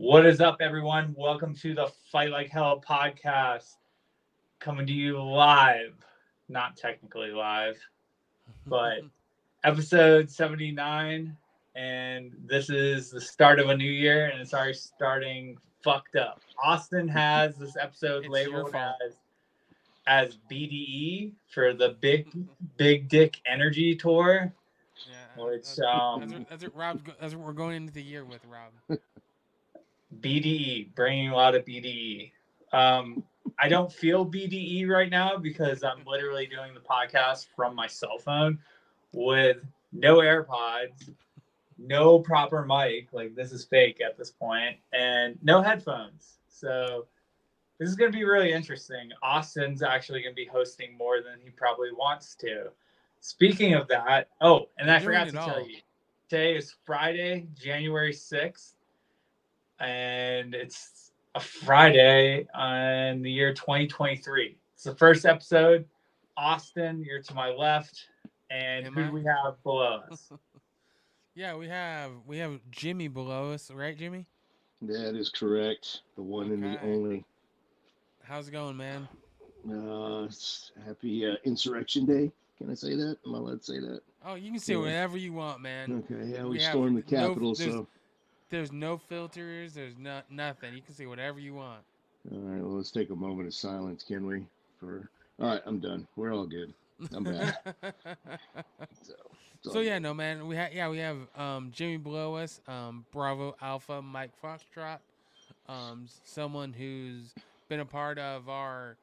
What is up, everyone? Welcome to the Fight Like Hell podcast, coming to you live, not technically live, but episode 79. And this is the start of a new year, and it's already starting fucked up. Austin has this episode It's labeled as as BDE for the Big Big Dick Energy Tour. Yeah, Which, that's, um, that's, what, that's what Rob. That's what we're going into the year with, Rob. BDE, bringing a lot of BDE. Um, I don't feel BDE right now because I'm literally doing the podcast from my cell phone with no AirPods, no proper mic. Like this is fake at this point, and no headphones. So this is going to be really interesting. Austin's actually going to be hosting more than he probably wants to. Speaking of that, oh, and I forgot to tell you, today is Friday, January 6th and it's a Friday on the year 2023. It's the first episode. Austin, you're to my left, and Am who I? do we have below us? Yeah, we have we have Jimmy below us, right, Jimmy? That is correct. The one and the only. How's it going, man? Uh, it's happy uh, Insurrection Day. Can I say that? Am I allowed to say that? Oh, you can say Yeah. whatever you want, man. Okay. Yeah, we, we have stormed the no- Capitol, there's- so. There's no filters. There's not nothing. You can say whatever you want. All right. Well, let's take a moment of silence, can we? For. All right. I'm done. We're all good. I'm back. So. it's all so yeah, no man, we have yeah we have um Jimmy below us, um Bravo Alpha Mike Foxtrot, um someone who's been a part of our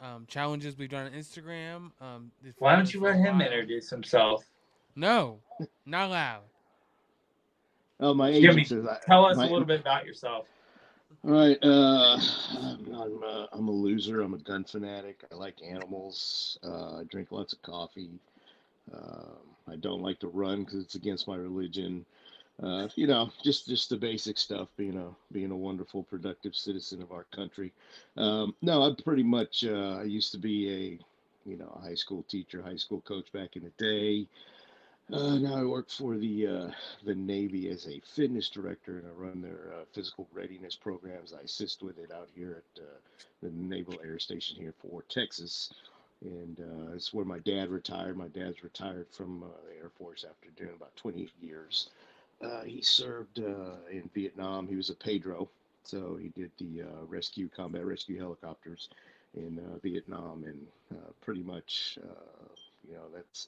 um challenges we've done on Instagram. Um, Why don't you let him introduce himself? No, not allowed. Oh, my Jimmy, agent says I, Tell us my- a little bit about yourself. All right. Uh, I'm, I'm, uh, I'm a loser. I'm a gun fanatic. I like animals. Uh, I drink lots of coffee. Um, I don't like to run because it's against my religion. Uh, you know, just just the basic stuff. Being a being a wonderful, productive citizen of our country. Um, no, I'm pretty much. Uh, I used to be a, you know, a high school teacher, high school coach back in the day. Uh, now I work for the uh, the Navy as a fitness director, and I run their uh, physical readiness programs. I assist with it out here at uh, the Naval Air Station here for Texas, and uh, it's where my dad retired. My dad's retired from uh, the Air Force after doing about 20 years. He served in Vietnam. He was a Pedro, so he did the rescue combat rescue helicopters in Vietnam, and pretty much, you know, that's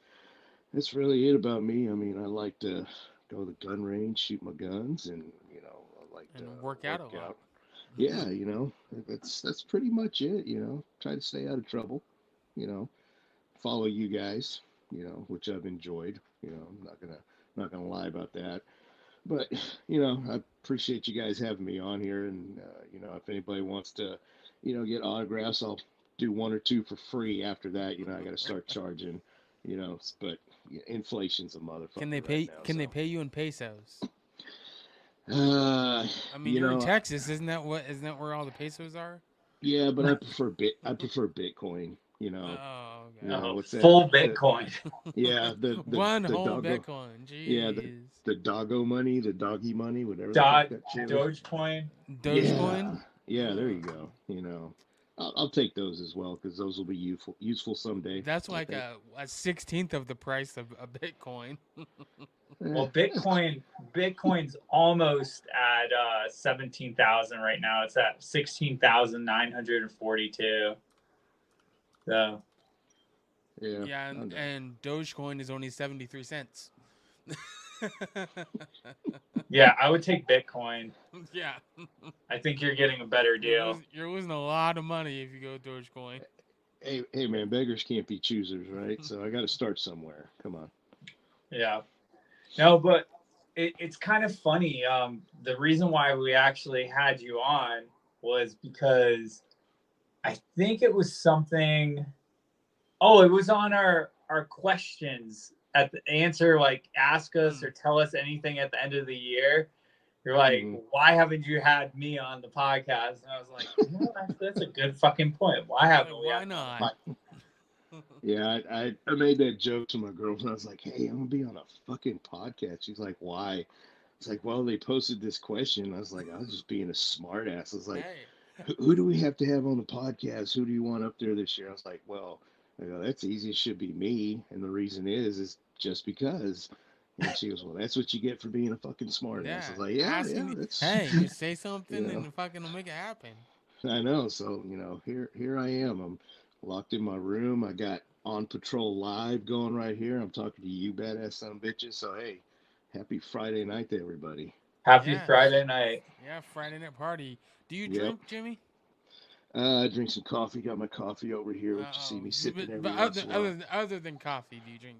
that's really it about me. I mean, I like to go to the gun range, shoot my guns, and you know, I like And to work out a lot. Yeah, you know, that's that's pretty much it. You know, try to stay out of trouble. You know, follow you guys. You know, which I've enjoyed. You know, I'm not gonna not gonna lie about that. But you know, I appreciate you guys having me on here, and uh, you know, if anybody wants to, you know, get autographs, I'll do one or two for free. After that, you know, I got to start charging. You know, but inflation's a motherfucker. Can they right pay? now, can they pay you in pesos? Uh, I mean, You you are in Texas, isn't that what? Isn't that where all the pesos are? yeah, but I prefer bit. I prefer Bitcoin. You know, Oh, okay. Yeah, what's that? full The- Bitcoin. yeah, the, the One the whole doggo, Bitcoin. Jeez. Yeah, the the doggo money, the doggy money, whatever. the Dog, fuck that shit. Dogecoin. Dogecoin. Yeah, yeah, there you go. You know, I'll, I'll take those as well because those will be useful useful someday. That's like a, a sixteenth of the price of a Bitcoin. Well, Bitcoin, Bitcoin's almost at uh, seventeen thousand right now. It's at sixteen thousand nine hundred and forty-two. So yeah, Yeah, and, and Dogecoin is only seventy three cents. yeah, I would take Bitcoin. yeah, I think you're getting a better you're, deal. losing, you're losing a lot of money if you go Dogecoin. hey, hey, man, beggars can't be choosers, right? So I got to start somewhere. Come on. Yeah. No, but it, it's kind of funny. Um, the reason why we actually had you on was because I think it was something. Oh, it was on our our questions at the answer, like ask us Hmm. or tell us anything at the end of the year. You're like, Mhm. why haven't you had me on the podcast? And I was like, you know, that's, that's a good fucking point. Why haven't we? Why had- not? Yeah, I, I, I made that joke to my girlfriend. I was like, hey, I'm gonna be on a fucking podcast. She's like, why? It's like, well, they posted this question. I was like, I was just being a smartass. I was like, hey, who, who do we have to have on the podcast? Who do you want up there this year? I was like, well, I go, that's easy. It should be me. And the reason is, is just because. And she goes, well, that's what you get for being a fucking smart ass. I was like, yeah, asking yeah, you- that's. hey, you say something know. and fucking make it happen. I know. So you know, here here I am. I'm locked in my room. I got on patrol live going right here. I'm talking to you, badass son of bitches. So hey, happy Friday night to everybody. Happy Yeah. Friday night. Yeah, Friday night party. Do you Yep. drink, Jimmy? Uh, I drink some coffee. Got my coffee over here, which you see me sipping But, every but once other, in a while. other, other than coffee, do you drink?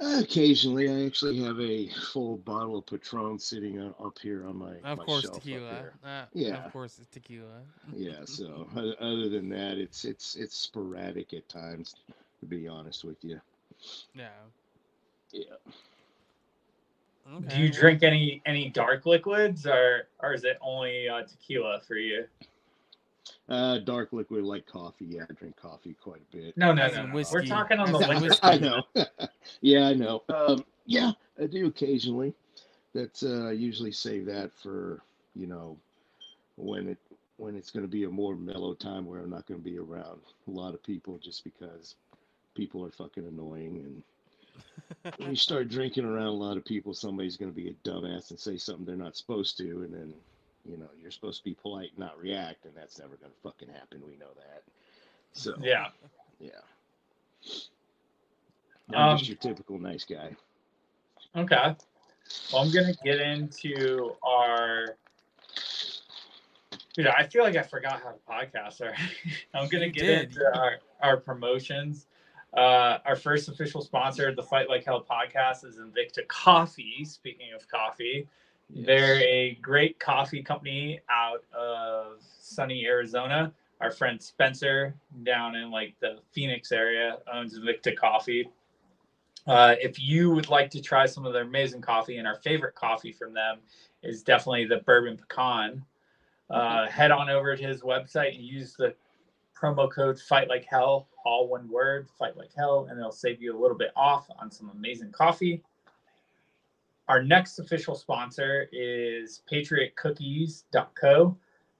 Uh, occasionally, I actually have a full bottle of Patron sitting up here on my, Of my course, shelf tequila. Uh, Yeah. Of course, it's tequila. Yeah. So other than that, it's it's it's sporadic at times. To be honest with you. Yeah. Yeah. Okay. Do you drink any any dark liquids, or or is it only uh, tequila for you? Uh, dark liquid like coffee. Yeah, I drink coffee quite a bit. No, no, As no. in no. We're talking on the As whiskey. I know. yeah, I know. Um, yeah, I do occasionally. That's uh, I usually save that for you know when it when it's going to be a more mellow time where I'm not going to be around a lot of people just because people are fucking annoying and when you start drinking around a lot of people somebody's going to be a dumbass and say something they're not supposed to and then you know you're supposed to be polite and not react and that's never going to fucking happen we know that so Yeah. yeah I'm Um, just your typical nice guy. Okay. Well, I'm gonna get into our. Dude, I feel like I forgot how to podcast. Already. I'm gonna You get did. into our our promotions. Uh, our first official sponsor of the Fight Like Hell podcast is Invicta Coffee. Speaking of coffee, they're a great coffee company out of sunny Arizona. Our friend Spencer down in like the Phoenix area owns Invicta Coffee. Uh, if you would like to try some of their amazing coffee, and our favorite coffee from them is definitely the bourbon pecan, uh, head on over to his website and use the promo code Fight Like Hell, all one word, Fight Like Hell, and it'll save you a little bit off on some amazing coffee. Our next official sponsor is PatriotCookies.co.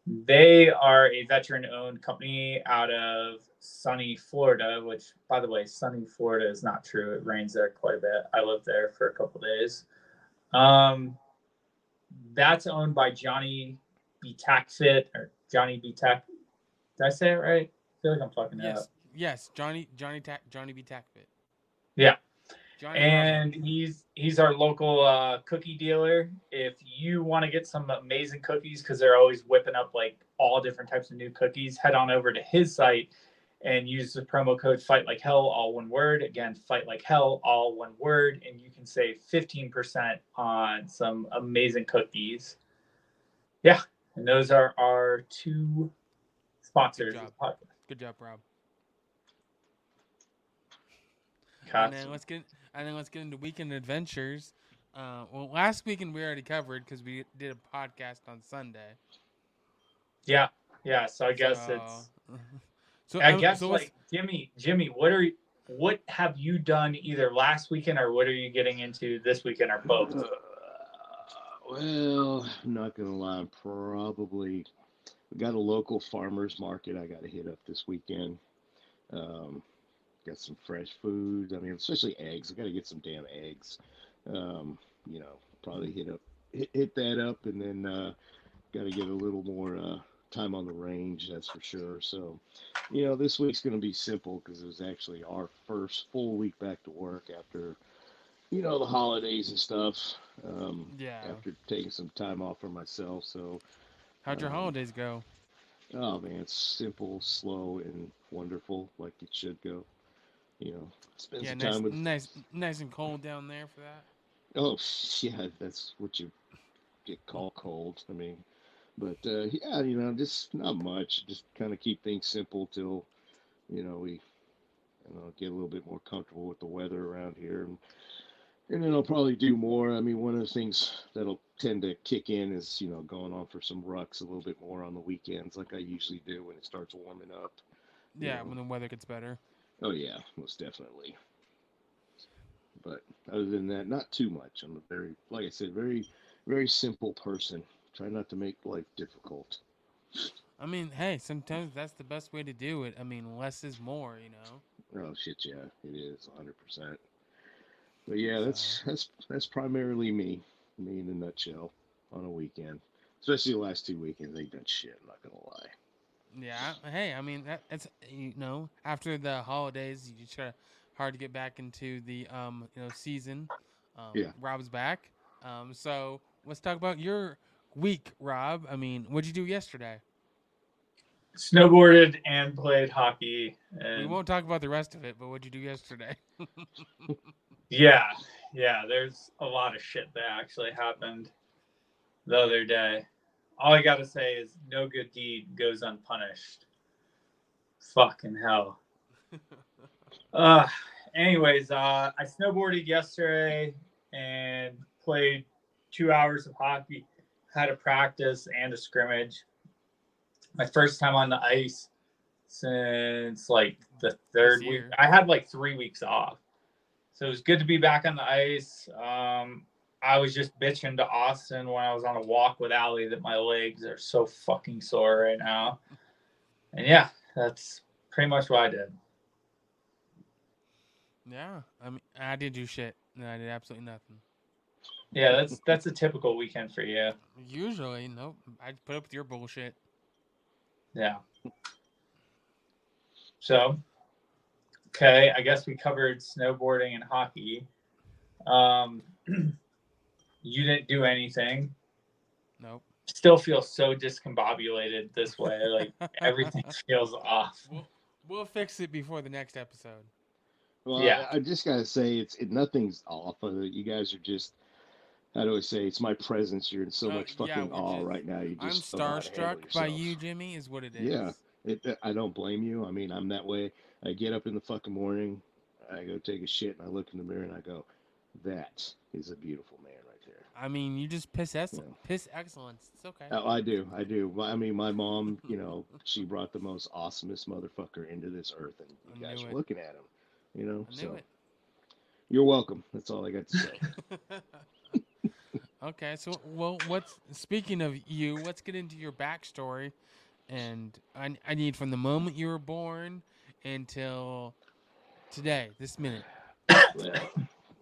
They are a veteran owned company out of sunny Florida, which, by the way, sunny Florida is not true. It rains there quite a bit. I lived there for a couple days. Um, that's owned by Johnny B Tack Fit or Johnny B Tack. Did I say it right? I feel like I'm fucking it up. Yes. Yes. Johnny. Johnny. Ta- Johnny B. Tackfit. Yeah. Johnny. and Bravo. he's he's our local uh, cookie dealer. If you want to get some amazing cookies, because they're always whipping up like all different types of new cookies, head on over to his site and use the promo code Fight Like Hell, all one word. Again, Fight Like Hell, all one word, and you can save fifteen percent on some amazing cookies. Yeah, and those are our two sponsors. of job. Good job, Rob. And Gotcha. then let's get and then let's get into weekend adventures. Uh, well, last weekend we already covered because we did a podcast on Sunday. Yeah, yeah. So I guess so, it's. So I um, guess so like Jimmy, Jimmy, what are what have you done either last weekend or what are you getting into this weekend or both? Uh, well, I'm not gonna lie. I'm probably we got a local farmers market I got to hit up this weekend. Um, got some fresh food. I mean, especially eggs. I got to get some damn eggs. Um, you know, probably hit up hit, hit that up, and then uh, got to get a little more uh, time on the range. That's for sure. So, you know, this week's gonna be simple because it was actually our first full week back to work after you know the holidays and stuff. Um, Yeah. After taking some time off for myself, so how'd your um, holidays go? oh man, it's simple, slow, and wonderful, like it should go. You know, spend Yeah, some nice, time with. nice, nice and cold down there for that. Oh yeah, that's what you get called cold. I mean, but uh, yeah, you know, just not much. Just kind of keep things simple till you know we you know get a little bit more comfortable with the weather around here, and and then I'll probably do more. I mean, one of the things that'll tend to kick in is you know going on for some rucks a little bit more on the weekends, like I usually do when it starts warming up. Yeah, Yeah. when the weather gets better. Oh yeah, most definitely. but other than that, not too much. I'm a very, like I said, very, very simple person. Try not to make life difficult. I mean, hey, sometimes that's the best way to do it. I mean, less is more, you know. Oh shit, yeah, it is 100. percent But yeah, that's that's that's primarily me, me in a nutshell on a weekend. Especially the last two weekends, ain't done shit. I'm not gonna lie. Yeah. Hey, I mean, that, that's you know, after the holidays, you try hard to get back into the um, you know, season. Um, Yeah. Rob's back. Um, so let's talk about your week, Rob. I mean, what'd you do yesterday? Snowboarded and played hockey. We won't talk about the rest of it, but what'd you do yesterday? yeah, yeah, there's a lot of shit that actually happened the other day. All I gotta say is no good deed goes unpunished. Fucking hell. Uh anyways, uh I snowboarded yesterday and played two hours of hockey, had a practice and a scrimmage. My first time on the ice since like the third week. I had like three weeks off. So it was good to be back on the ice. Um I was just bitching to Austin when I was on a walk with Allie that my legs are so fucking sore right now. And yeah, that's pretty much what I did. yeah. I mean, I did do shit. No, I did absolutely nothing. Yeah, that's that's a typical weekend for you. Usually, nope. I put up with your bullshit. Yeah. So, okay, I guess we covered snowboarding and hockey. Um, you didn't do anything. Nope. Still feel so discombobulated this way. Like everything feels off. We'll, we'll fix it before the next episode. Well, Yeah. I, I just gotta say it's it, nothing's off. You guys are just. How do I say? It's my presence. You're in so Uh, much fucking we're awe just- right now. You I'm just don't know how to handle starstruck by you, Jimmy, is what it is. Yeah. It, I don't blame you. I mean, I'm that way. I get up in the fucking morning, I go take a shit, and I look in the mirror and I go, "That is a beautiful man right there." I mean, you just piss excellence. Yeah. piss excellence. It's okay. Oh, I do, I do. I mean, my mom, you know, she brought the most awesomest motherfucker into this earth, and you guys are looking at him. You know, so it. you're welcome. That's all I got to say. okay, so well, what's speaking of you? Let's get into your backstory, and I, I need from the moment you were born until today, this minute. well,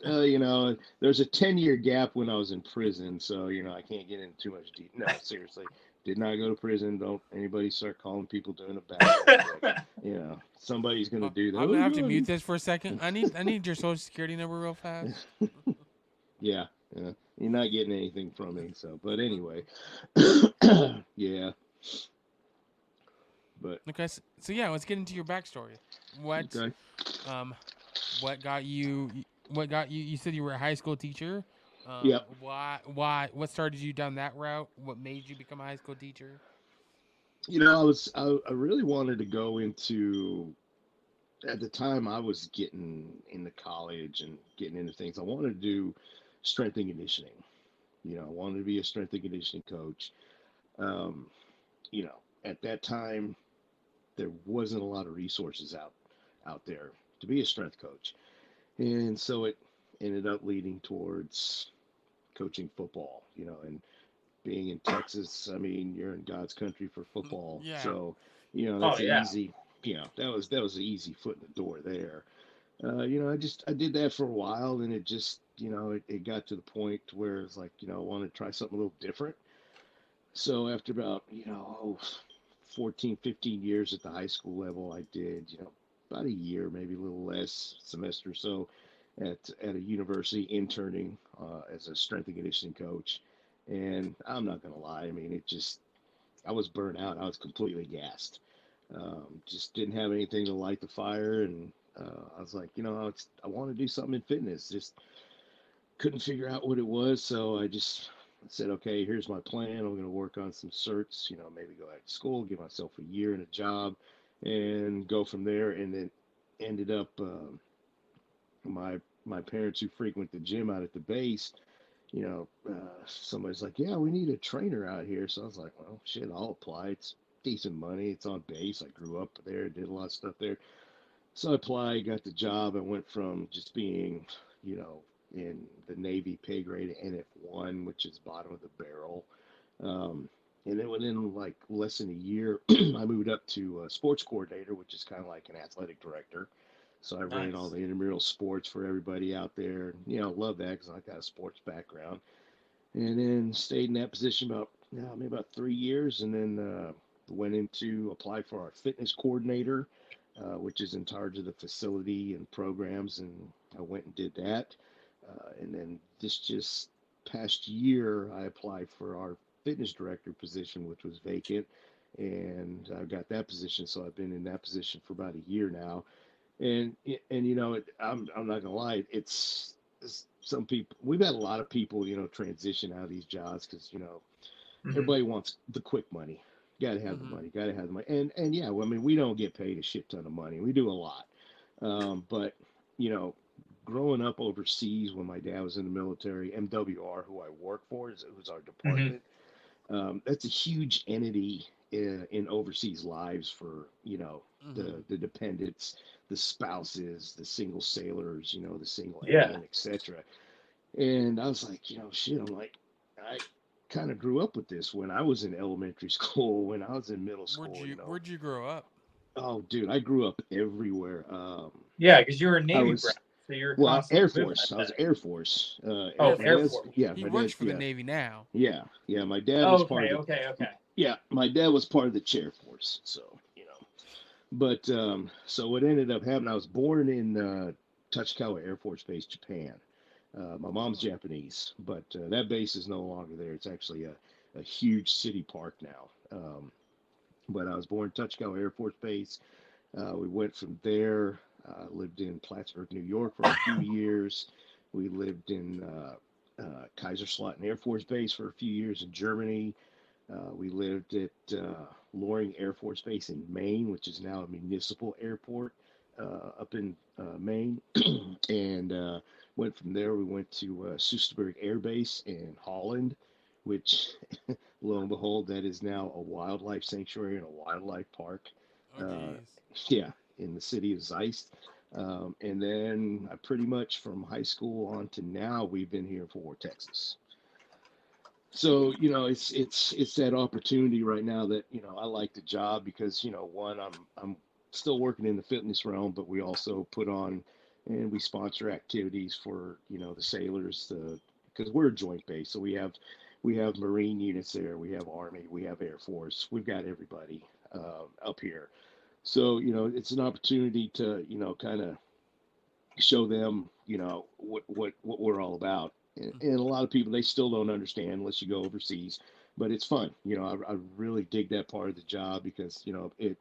uh, you know, there's a 10 year gap when I was in prison, so you know I can't get into too much deep. No, seriously, did not go to prison. Don't anybody start calling people doing a bad. you know, somebody's gonna do that. I'm gonna have to mute this for a second. I need I need your social security number real fast. Yeah, yeah, you're not getting anything from me. So, but anyway, yeah. But Okay, so, so yeah, let's get into your backstory. What okay. um, what got you? What got you? You said you were a high school teacher. Um, Yep. Why? Why? What started you down that route? What made you become a high school teacher? you know, I was I, I really wanted to go into at the time I was getting into college and getting into things. I wanted to do strength and conditioning. You know, I wanted to be a strength and conditioning coach. Um, you know, at that time there wasn't a lot of resources out out there to be a strength coach. And so it ended up leading towards coaching football, you know, and being in Texas, I mean, you're in God's country for football. Yeah. So, you know, Oh, that's an yeah. easy, you know, that was that was an easy foot in the door there. Uh, you know, I just I did that for a while and it just, you know, it, it got to the point where it's like, you know, I wanted to try something a little different. So after about, you know, oh, 14, 15 years at the high school level, I did, you know, about a year, maybe a little less semester or so at at a university interning uh, as a strength and conditioning coach. And I'm not gonna lie, I mean, it just I was burnt out. I was completely gassed. Um, just didn't have anything to light the fire, and uh, I was like, you know, it's, I want to do something in fitness. Just couldn't figure out what it was, so I just said, okay, here's my plan. I'm going to work on some certs. You know, maybe go back to school, give myself a year and a job, and go from there. And then ended up um, my my parents who frequent the gym out at the base. You know, uh, somebody's like, yeah, we need a trainer out here. So I was like, well, shit, I'll apply. It's decent money. It's on base. I grew up there, did a lot of stuff there. So I applied, got the job. I went from just being you know, in the Navy pay grade NF1, which is bottom of the barrel. Um, and then within like less than a year, I moved up to a sports coordinator, which is kind of like an athletic director. So I ran all the intramural sports for everybody out there. You know, love that because I got a sports background. And then stayed in that position about yeah, maybe about three years, and then uh, went into apply for our fitness coordinator, uh, which is in charge of the facility and programs, and I went and did that. Uh, and then this just past year, I applied for our fitness director position, which was vacant, and I've got that position. So I've been in that position for about a year now, and and you know, it, I'm I'm not gonna lie, it's, it's some people. We've had a lot of people, you know, transition out of these jobs because you know Mhm. everybody wants the quick money. Got to have Mhm. the money. Got to have the money. And and yeah, well, I mean, we don't get paid a shit ton of money. We do a lot, um, but you know, growing up overseas when my dad was in the military, MWR, who I work for, is who's our department. Um, that's a huge entity in, in overseas lives for you know Mhm. the the dependents, the spouses, the single sailors, you know, the single Yeah. airmen, etc. And I was like, you know, shit. I'm like, I kind of grew up with this when I was in elementary school, when I was in middle school. Where'd you you know, Where'd you grow up? oh, dude, I grew up everywhere. Um, Yeah, because you were a Navy was- brat, so you're well, Air moving, Force. I was. Air Force. Uh, Oh, my Air Force. Yeah, He my works dad, for yeah, the Navy now. yeah, yeah. My dad was part okay, of the okay, okay. yeah, my dad was part of the chair force, so you know. But um, so what ended up happening, I was born in uh, Tachikawa Air Force Base, Japan. Uh, my mom's Japanese, but uh, that base is no longer there. It's actually a, a huge city park now. Um, but I was born in Tachikawa Air Force Base. Uh, we went from there, uh, lived in Plattsburgh, New York for a few years. We lived in uh, uh, Kaiserslautern Air Force Base for a few years in Germany. Uh, we lived at uh, Loring Air Force Base in Maine, which is now a municipal airport uh, up in uh, Maine. and uh, went from there. We went to uh, Soesterberg Air Base in Holland, which, lo and behold, that is now a wildlife sanctuary and a wildlife park. Oh, Uh. Yeah, in the city of Zeist. Um, and then I pretty much from high school on to now, we've been here for Texas. So you know, it's it's it's that opportunity right now that you know I like the job because you know one I'm I'm still working in the fitness realm, but we also put on and we sponsor activities for you know the sailors, the because we're a joint base, so we have we have Marine units there, we have Army, we have Air Force, we've got everybody uh, up here. So you know, it's an opportunity to you know kind of show them you know what what what we're all about. And, and a lot of people they still don't understand unless you go overseas, but it's fun. You know, I, I really dig that part of the job because you know it.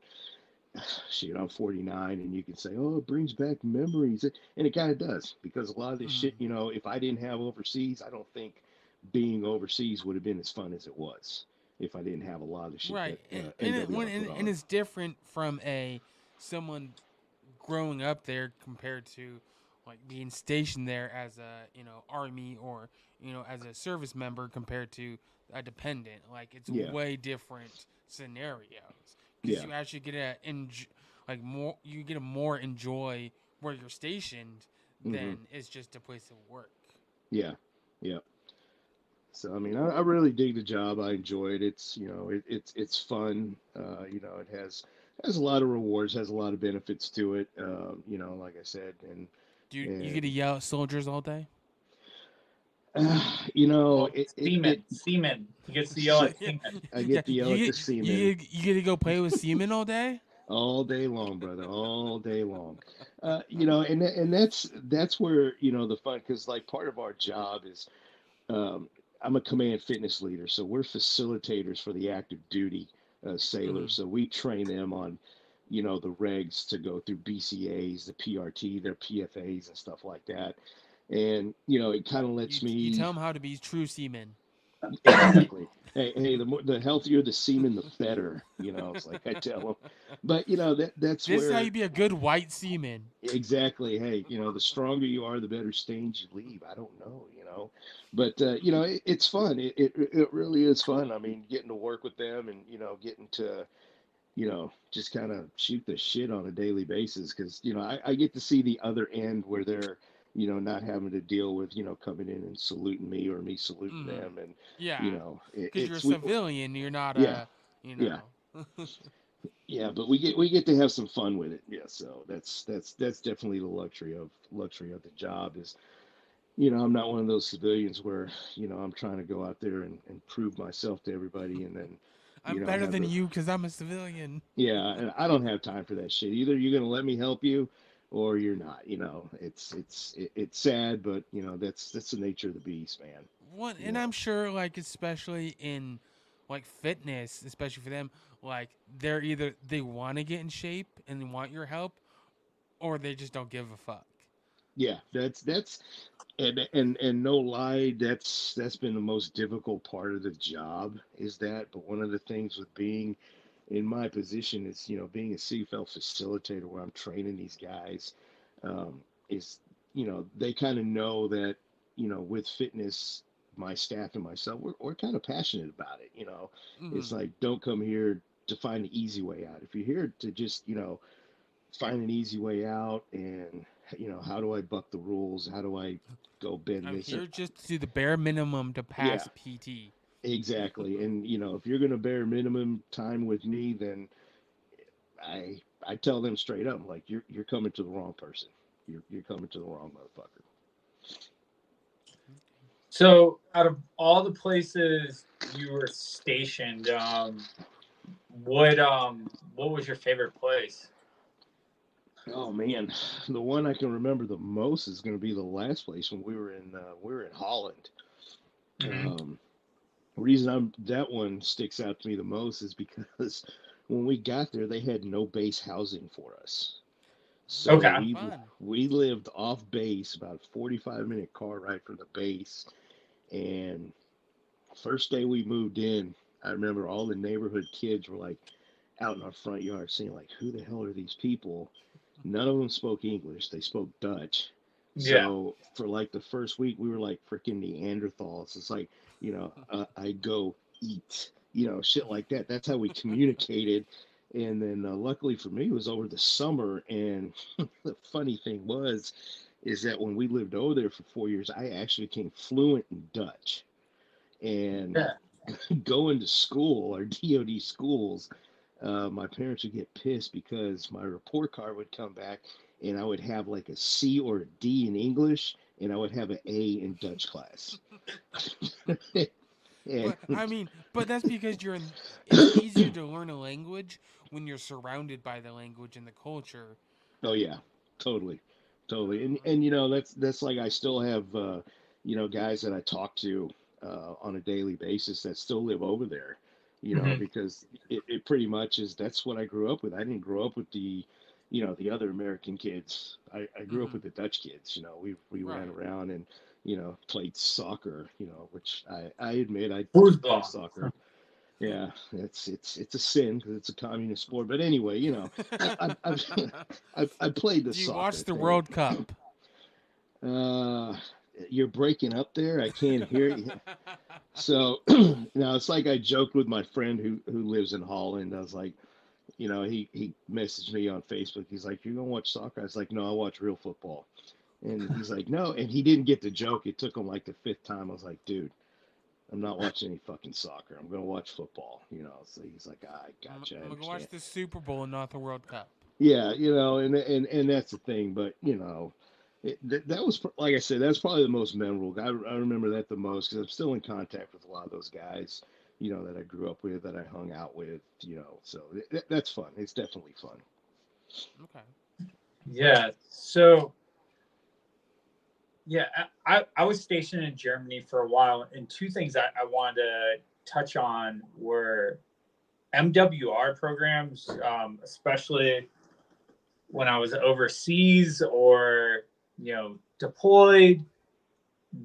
Shit, I'm 49, and you can say, "Oh, it brings back memories," and it kind of does because a lot of this shit, Mhm. you know, if I didn't have overseas, I don't think being overseas would have been as fun as it was if I didn't have a lot of shit right that uh, and, it, when, and, and it's different from a someone growing up there compared to like being stationed there as a you know army or you know as a service member compared to a dependent like it's Yeah. way different scenarios because Yeah. you actually get a enj- like more you get to more enjoy where you're stationed Mhm. than it's just a place of work Yeah, yeah. So I mean, I, I really dig the job. I enjoy it. It's you know, it, it's it's fun. Uh, you know, it has has a lot of rewards, has a lot of benefits to it. Um, you know, like I said, and do you, you get to yell at soldiers all day uh, you know, it, it, semen, it, semen. He gets to yell at Yeah. I get to yell at the get- seamen. You, get- you get to go play with seamen all day. all day long, brother, all day long. Uh, you know, and and that's that's where you know the fun because like part of our job is um, I'm a command fitness leader, so we're facilitators for the active duty uh, sailors. Mhm. So we train them on you know the regs to go through BCAs, the PRT, their PFAs and stuff like that. And you know, it kind of lets You, me you tell them how to be true seamen. exactly. Hey, hey, the more, the healthier the semen, the better. You know, it's like I tell them. But you know that that's This where is how you be a good white seaman. exactly. Hey, you know, the stronger you are, the better stains you leave. I don't know, you know, but uh, you know, it, it's fun. It, it it really is fun. I mean, getting to work with them and you know, getting to you know, just kind of shoot the shit on a daily basis because you know I, I get to see the other end where they're you know, not having to deal with, you know, coming in and saluting me or me saluting Mhm. them. And, Yeah. you know, it, because you're a civilian, you're not Yeah. a, you know. Yeah. yeah, but we get, we get to have some fun with it. Yeah. So that's, that's, that's definitely the luxury of luxury of the job is, you know, I'm not one of those civilians where, you know, I'm trying to go out there and, and prove myself to everybody. And then, I'm know, better than a- you because I'm a civilian. Yeah, and I don't have time for that shit. Either you're gonna let me help you, or you're not. You know, it's it's it's sad, but you know that's that's the nature of the beast, man. One, and. I'm sure, like, especially in like fitness, especially for them, like they're either they want to get in shape and they want your help, or they just don't give a fuck. Yeah, that's that's and and and no lie, that's that's been the most difficult part of the job is that. But one of the things with being in my position is you know being a CFL facilitator where I'm training these guys um, is you know they kind of know that you know with fitness my staff and myself we're, we're kind of passionate about it you know It's Mhm. like don't come here to find the easy way out. If you're here to just, you know, find an easy way out and you know, how do I buck the rules? How do I go bend I'm this? here just to do the bare minimum to pass PT. Exactly. And you know, if you're gonna bear minimum time with me, then I I tell them straight up, like you're you're coming to the wrong person. You're you're coming to the wrong motherfucker. So, out of all the places you were stationed, um, what um, what was your favorite place? Oh man, the one I can remember the most is going to be the last place when we were in uh, we were in Holland. Mhm. Um, the reason I'm that one sticks out to me the most is because when we got there, they had no base housing for us. So Okay. we, Fun. we lived off base, about a 45 minute car ride from the base. And first day we moved in, I remember all the neighborhood kids were like out in our front yard saying like, "Who the hell are these people?" None of them spoke English; they spoke Dutch. Yeah. So for like the first week, we were like freaking Neanderthals. It's like, you know, uh, I go eat, you know, shit like that. That's how we communicated. And then uh, luckily for me, it was over the summer. And the funny thing was, is that when we lived over there for four years, I actually became fluent in Dutch. And Yeah. going to school or DoD schools, uh, my parents would get pissed because my report card would come back and I would have like a C or a D in English, and I would have an A in Dutch class. and, But, I mean, but that's because you're in. It's easier to learn a language when you're surrounded by the language and the culture. oh yeah, totally, totally. And and you know that's that's like I still have uh, you know guys that I talk to uh, on a daily basis that still live over there. You know Mhm. because it, it pretty much is that's what I grew up with. I didn't grow up with the you know the other American kids. I, I grew up Mhm. with the Dutch kids. You know we we ran around and you know played soccer. You know which I I admit I Football. play soccer. Yeah, it's it's it's a sin because it's a communist sport. But anyway, you know, I, I, I, I played the Do you soccer. watch the thing. World Cup? Uh, you're breaking up there. I can't hear you. So now it's like I joked with my friend who who lives in Holland. I was like, you know, he he messaged me on Facebook. He's like, "You gonna watch soccer?" I was like, "No, I watch real football." And he's like, "No," and he didn't get the joke. It took him like the fifth time. I was like, "Dude, I'm not watching any fucking soccer. I'm gonna watch football." You know. So he's like, "I gotcha." I'm gonna watch the Super Bowl and not the World Cup. Yeah, you know, and and and that's the thing. But you know, it, that, that was like I said, that's probably the most memorable. I, I remember that the most because I'm still in contact with a lot of those guys. You know that I grew up with, that I hung out with. You know, so that, that's fun. It's definitely fun. Okay. Yeah. So, yeah, I, I, I was stationed in Germany for a while, and two things I, I wanted to touch on were MWR programs, um, especially when I was overseas or you know deployed.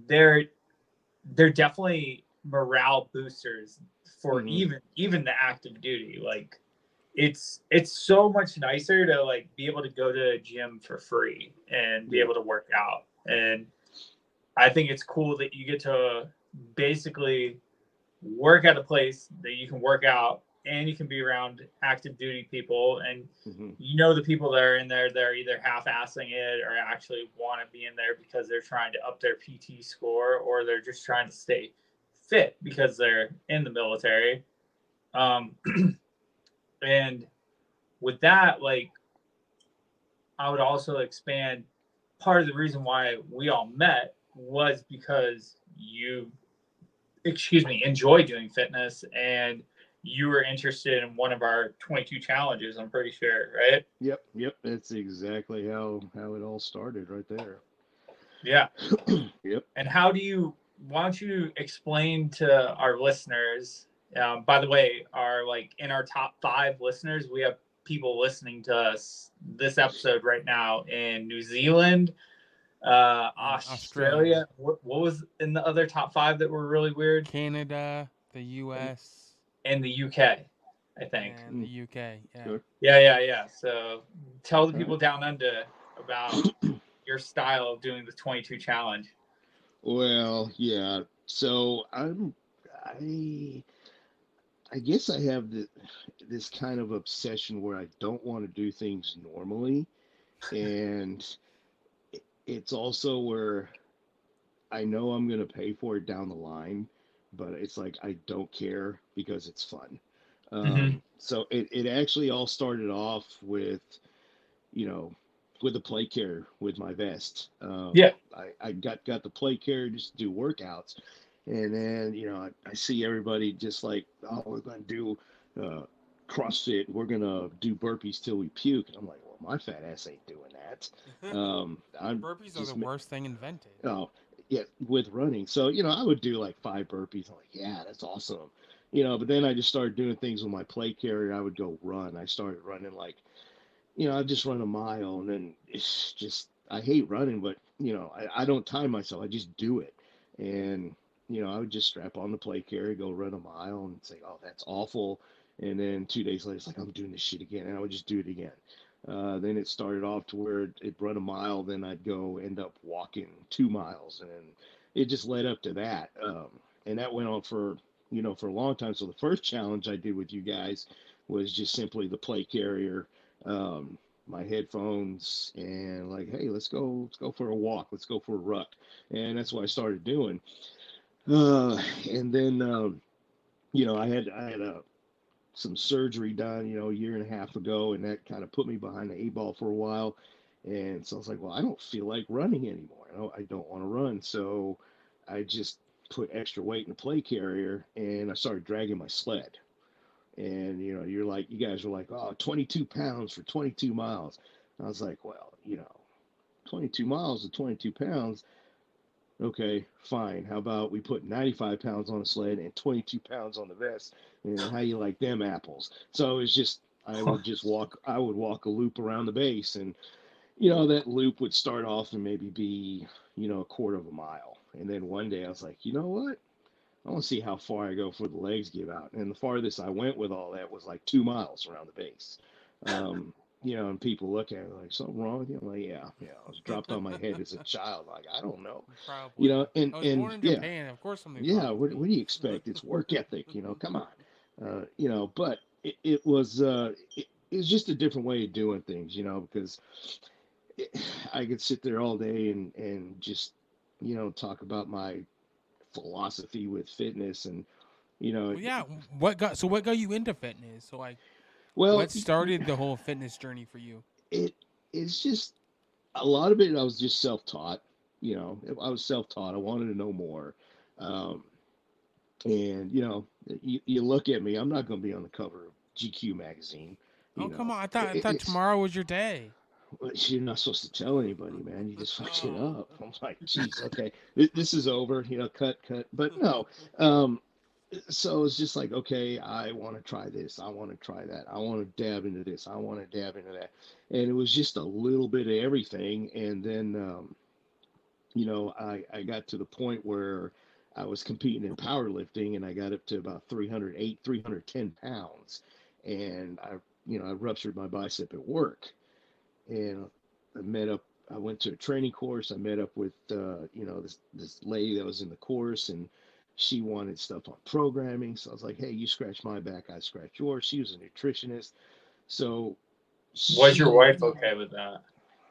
They're they're definitely morale boosters for Mhm. even even the active duty. Like it's it's so much nicer to like be able to go to a gym for free and be able to work out and i think it's cool that you get to basically work at a place that you can work out and you can be around active duty people and Mhm. you know the people that are in there they're either half-assing it or actually want to be in there because they're trying to up their pt score or they're just trying to stay fit because they're in the military um and with that like i would also expand part of the reason why we all met was because you excuse me enjoy doing fitness and you were interested in one of our 22 challenges i'm pretty sure right Yep, yep. That's exactly how how it all started right there. yeah Yep. and how do you why don't you explain to our listeners um, by the way our like in our top five listeners we have people listening to us this episode right now in new zealand uh australia, Australia. What, what was in the other top five that were really weird Canada, the U.S. and the uk i think and the UK. Yeah. Sure. yeah yeah yeah so tell the people down under about your style of doing the 22 challenge Well, yeah. So I'm I I guess I have the this kind of obsession where I don't want to do things normally and it's also where I know I'm going to pay for it down the line, but it's like I don't care because it's fun. Um, Mhm. So it, it actually all started off with, you know, with the plate carrier with my vest. Um, Yeah. I, I got got the plate carrier just to do workouts, and then you know I, I see everybody just like oh we're gonna do uh, CrossFit, we're gonna do burpees till we puke, and I'm like well my fat ass ain't doing that. Um, I'm Burpees are just the ma- worst thing invented. Oh, yeah, with running. So, you know, I would do like five burpees. I'm like, yeah, that's awesome. You know, but then I just started doing things with my plate carrier. I would go run. I started running like, you know, I just run a mile and then it's just, I hate running, but, you know, I, I don't time myself. I just do it. And, you know, I would just strap on the plate carrier, go run a mile and say, oh, that's awful. And then two days later, it's like, I'm doing this shit again. And I would just do it again. Uh, then it started off to where it run a mile, then I'd go end up walking two miles, and it just led up to that. Um, and that went on for you know for a long time. So the first challenge I did with you guys was just simply the plate carrier, um, my headphones, and like, hey, let's go, let's go for a walk, let's go for a ruck, and that's what I started doing. Uh, and then um, you know I had I had a some surgery done, you know, a year and a half ago, and that kind of put me behind the eight ball for a while. And so I was like, well, I don't feel like running anymore. I don't, I don't want to run. So I just put extra weight in the plate carrier and I started dragging my sled. And, you know, you're like, you guys were like, oh, 22 pounds for 22 miles. And I was like, well, you know, 22 miles to 22 pounds. Okay, fine. How about we put 95 pounds on a sled and 22 pounds on the vest? And how you like them apples? So it was just, I would just walk, I would walk a loop around the base and, you know, that loop would start off and maybe be, you know, a quarter of a mile. And then one day I was like, you know what? I want to see how far I go before the legs give out. And the farthest I went with all that was like two miles around the base. Um, you know, and people look at it like something wrong with you. I'm like, yeah, yeah. I was dropped on my head as a child. Like, I don't know. Probably. You know, and I was and born in yeah, Japan. Of course, something. yeah. What, what do you expect? It's work ethic. You know, come on. Uh, you know, but it, it was uh, it, it was just a different way of doing things. You know, because I could sit there all day and and just you know talk about my philosophy with fitness and you know Well, yeah. What got so? What got you into fitness? So like, well what started the whole fitness journey for you? it it's just a lot of it i was just self-taught you know i was self-taught i wanted to know more um, and you know you, you look at me i'm not going to be on the cover of gq magazine Oh know. come on! I thought I thought tomorrow was your day. But you're not supposed to tell anybody, man. You just fucked it Oh. up. I'm like, geez, okay, this, this is over. You know, cut, cut. But no, um, so it's just like, okay, I want to try this. I want to try that. I want to dab into this. I want to dab into that. And it was just a little bit of everything. And then, um, you know, I, I got to the point where I was competing in powerlifting and I got up to about 308, 310 pounds. And I, you know, I ruptured my bicep at work. And I met up, I went to a training course. I met up with, uh, you know, this, this lady that was in the course and she wanted stuff on programming. So I was like, hey, you scratch my back, I scratch yours. She was a nutritionist. So Was your wife okay with that?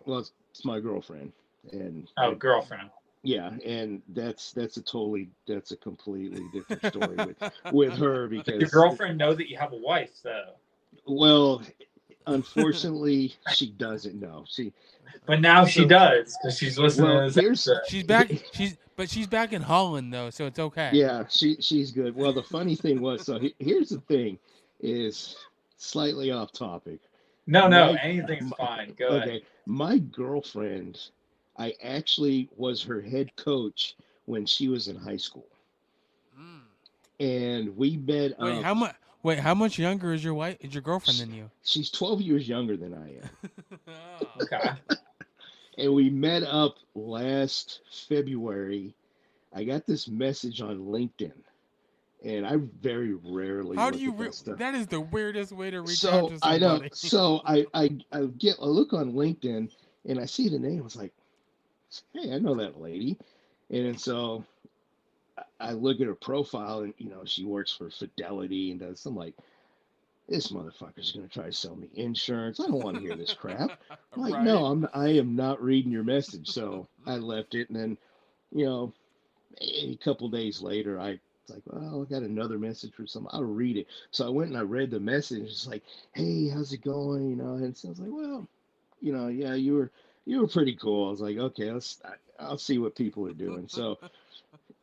Well, it's, it's my girlfriend. And Oh, girlfriend. yeah, and that's that's a totally that's a completely different story with with her Does because your girlfriend know that you have a wife, though? well, unfortunately, she doesn't know. She But now she So- does because she's listening Well, to this. She's back. She's but she's back in Holland though, so it's okay. yeah, she she's good. Well, the funny thing was, so he, here's the thing, is slightly off topic. No, no, My- anything's my- fine. Go ahead. Okay, my girlfriend, I actually was her head coach when she was in high school, Mm. and we met. Wait, up- how much? Wait, how much younger is your wife? Is your girlfriend than you? She's 12 years younger than I am. Oh. Okay. and we met up last February. I got this message on LinkedIn, and I very rarely. How look do you? at Re- that stuff. that is the weirdest way to reach out so to I know. So I, I I get a look on LinkedIn, and I see the name. I was like, "Hey, I know that lady," and so I- look at her profile, and you know she works for Fidelity and does. I'm like, this motherfucker's gonna try to sell me insurance. I don't want to hear this crap. I'm like, Right? no, I'm I am not reading your message. So I left it, and then, you know, a couple days later, I was like, well, I got another message from some. I'll read it. So I went and I read the message. It's like, hey, how's it going? You know, and so I was like, well, you know, yeah, you were you were pretty cool. I was like, okay, let's I'll see what people are doing. So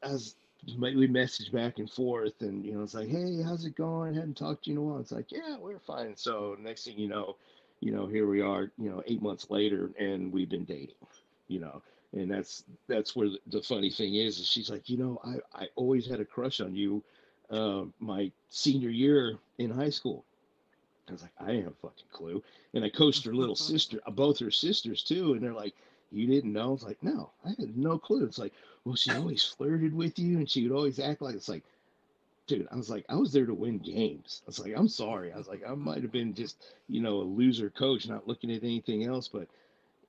I was we message back and forth, and you know, it's like, hey, how's it going? I hadn't talked to you in a while. It's like, yeah, we're fine. So next thing you know, you know, here we are, you know, eight months later, and we've been dating, you know, and that's that's where the, funny thing is, is she's like, you know, I I always had a crush on you, uh, my senior year in high school. I was like, I didn't have a fucking clue, and I coached her little sister, both her sisters too, and they're like, you didn't know? I was like, no, I had no clue. It's like, well, she always flirted with you, and she would always act like it's like dude, I was like, I was there to win games. I was like, I'm sorry. I was like, I might have been just, you know, a loser coach, not looking at anything else, but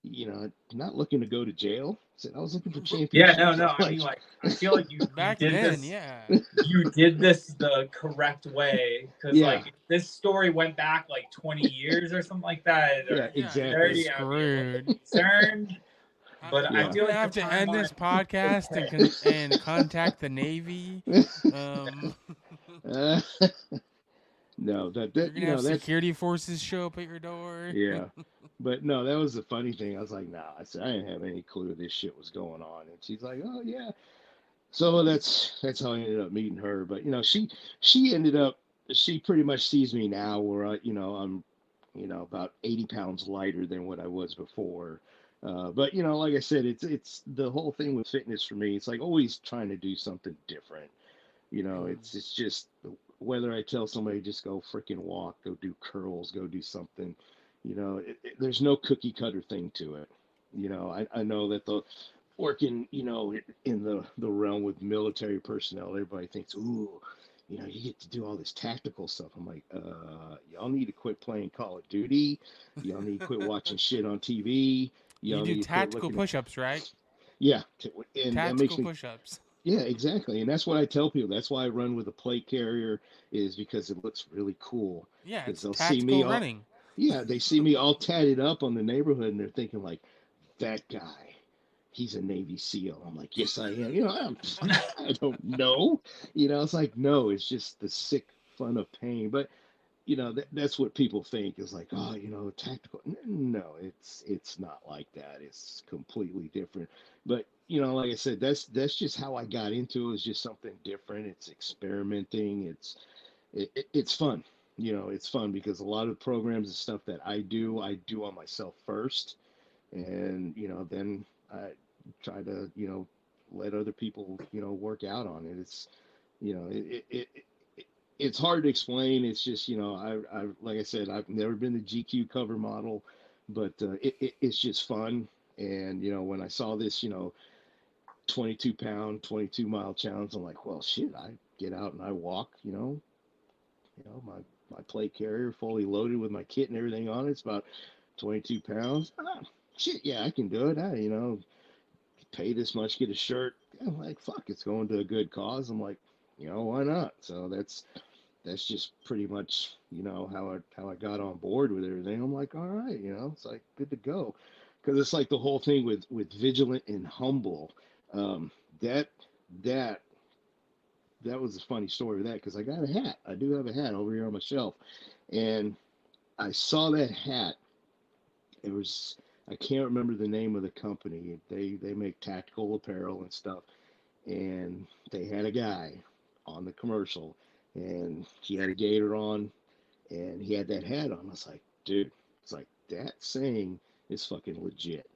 you know, not looking to go to jail. I said I was looking for championships. Yeah, no, no. I mean, like, I feel like you you Back did then, this. yeah. You did this the correct way because, Yeah. like, this story went back like 20 years or something like that. yeah, or Yeah, exactly. Dirty, I mean, Screwed. concerned. But I I'm feel gonna like have to end this podcast and con- and contact the Navy. Um, Uh, no, that you're that gonna you know have security forces show up at your door. yeah. But no, that was the funny thing. I was like, nah, I said I didn't have any clue this shit was going on. And she's like, oh yeah. So that's that's how I ended up meeting her. But you know, she she ended up she pretty much sees me now where I, you know, I'm, you know, about 80 pounds lighter than what I was before. Uh, but you know, like I said, it's it's the whole thing with fitness for me. It's like always trying to do something different. You know, it's it's just whether I tell somebody just go freaking walk, go do curls, go do something. You know, it, it- there's no cookie cutter thing to it. You know, I, I know that the working, you know, in the the realm with military personnel, everybody thinks, ooh, you know, you get to do all this tactical stuff. I'm like, uh, y'all need to quit playing Call of Duty. Y'all need to quit watching shit on TV. You Y'all do quit tactical push-ups, right? Yeah, and Tactical me push-ups. yeah, exactly. And that's what I tell people. That's why I run with a plate carrier is because it looks really cool. Yeah, it's they'll see me tactical all- running. Yeah, they see me all tatted up on the neighborhood and they're thinking like, that guy, he's a Navy SEAL. I'm like, yes, I am. You know, I'm, I don't know. You know, it's like, no, it's just the sick fun of pain. But you know, that, that's what people think is like, oh, you know, tactical. No, it's it's not like that. It's completely different. But you know, like I said, that's that's just how I got into it. It's just something different. It's experimenting. It's it, it- it's fun. You know, it's fun because a lot of programs and stuff that I do, I do on myself first, and you know, then I try to you know let other people you know work out on it. It's you know, it, it, it, it it's hard to explain. It's just you know, I I like I said, I've never been the GQ cover model, but uh, it, it it's just fun. And you know, when I saw this, you know, 22 pound, 22 mile challenge, I'm like, well, shit, I get out and I walk. You know, you know, my my plate carrier fully loaded with my kit and everything on it. It's about 22 pounds. Ah, shit, yeah, I can do it. I, you know, pay this much, get a shirt. I'm like, fuck, it's going to a good cause. I'm like, you know, why not? So that's that's just pretty much, you know, how I how I got on board with everything. I'm like, all right, you know, it's like good to go. Because it's like the whole thing with with vigilant and humble. Um, that that that was a funny story with that because I got a hat. I do have a hat over here on my shelf, and I saw that hat. It was I can't remember the name of the company. They they make tactical apparel and stuff, and they had a guy on the commercial, and he had a gator on, and he had that hat on. I was like, dude, it's like that saying is fucking legit,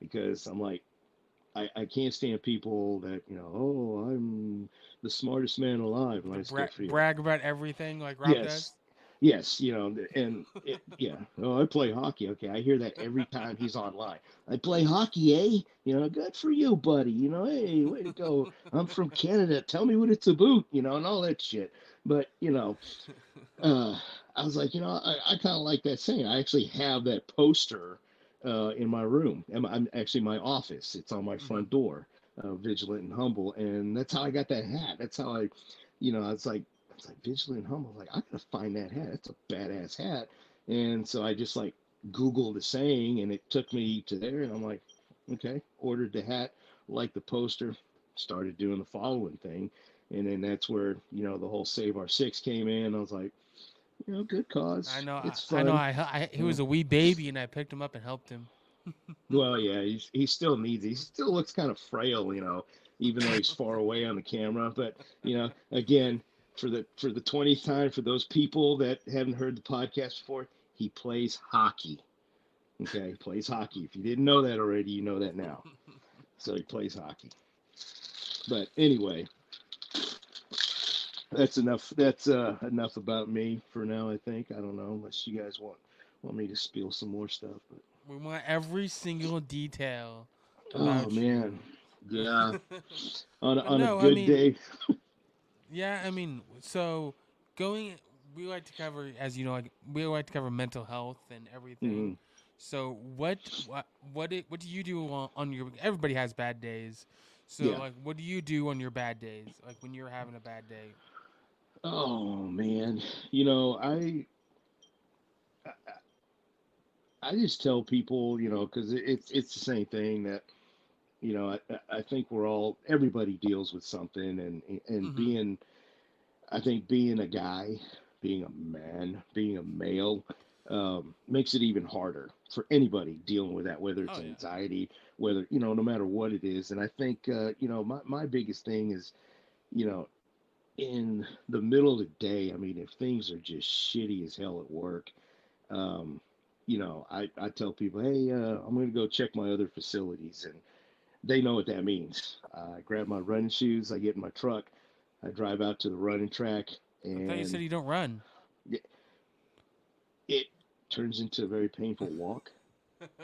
because I'm like, I, I can't stand people that you know oh I'm the smartest man alive and I Bra- brag about everything like Rob Yes. does. Yes you know and it, yeah oh I play hockey okay I hear that every time he's online I play hockey eh you know good for you buddy you know hey way to go I'm from Canada tell me what it's about you know and all that shit but you know uh, I was like, you know, I, I kind of like that saying. I actually have that poster uh, in my room. I'm, I'm actually my office. It's on my front door, uh, vigilant and humble, and that's how I got that hat. That's how I, you know, I was like, was like vigilant humble. I was like, I gotta find that hat. It's a badass hat. And so I just like Googled the saying, and it took me to there, and I'm like, okay, ordered the hat, like the poster, started doing the following thing, and then that's where you know the whole Save Our Six came in. I was like, you know, good cause. I know. It's I, I know. I, I he was a wee baby, and I picked him up and helped him. Well, yeah, he's, he still needs. He still looks kind of frail, you know, even though he's far away on the camera. But you know, again, for the for the twentieth time, for those people that haven't heard the podcast before, he plays hockey. Okay, he plays hockey. If you didn't know that already, you know that now. So he plays hockey. But anyway, that's enough. That's uh, enough about me for now. I think. I don't know unless you guys want want me to spill some more stuff. But We want every single detail. oh you. man, yeah. on a, on No, a I good mean- day. Yeah, I mean, so going, we like to cover, as you know, like we like to cover mental health and everything. Mhm. So what, what, what, it, what do you do on, on your? Everybody has bad days. So Yeah. like, what do you do on your bad days? Like when you're having a bad day. Oh man, you know I. I- I just tell people, you know, because it's it's the same thing that, you know, I, I think we're all everybody deals with something, and and Mhm. being, I think being a guy, being a man, being a male, um, makes it even harder for anybody dealing with that, whether it's Oh, yeah. anxiety, whether you know, no matter what it is. And I think, uh, you know, my my biggest thing is, you know, in the middle of the day, I mean, if things are just shitty as hell at work, um, you know, I, I tell people, hey, uh, I'm going to go check my other facilities. And they know what that means. I grab my running shoes, I get in my truck, I drive out to the running track, I thought you said you don't run. it turns into a very painful walk.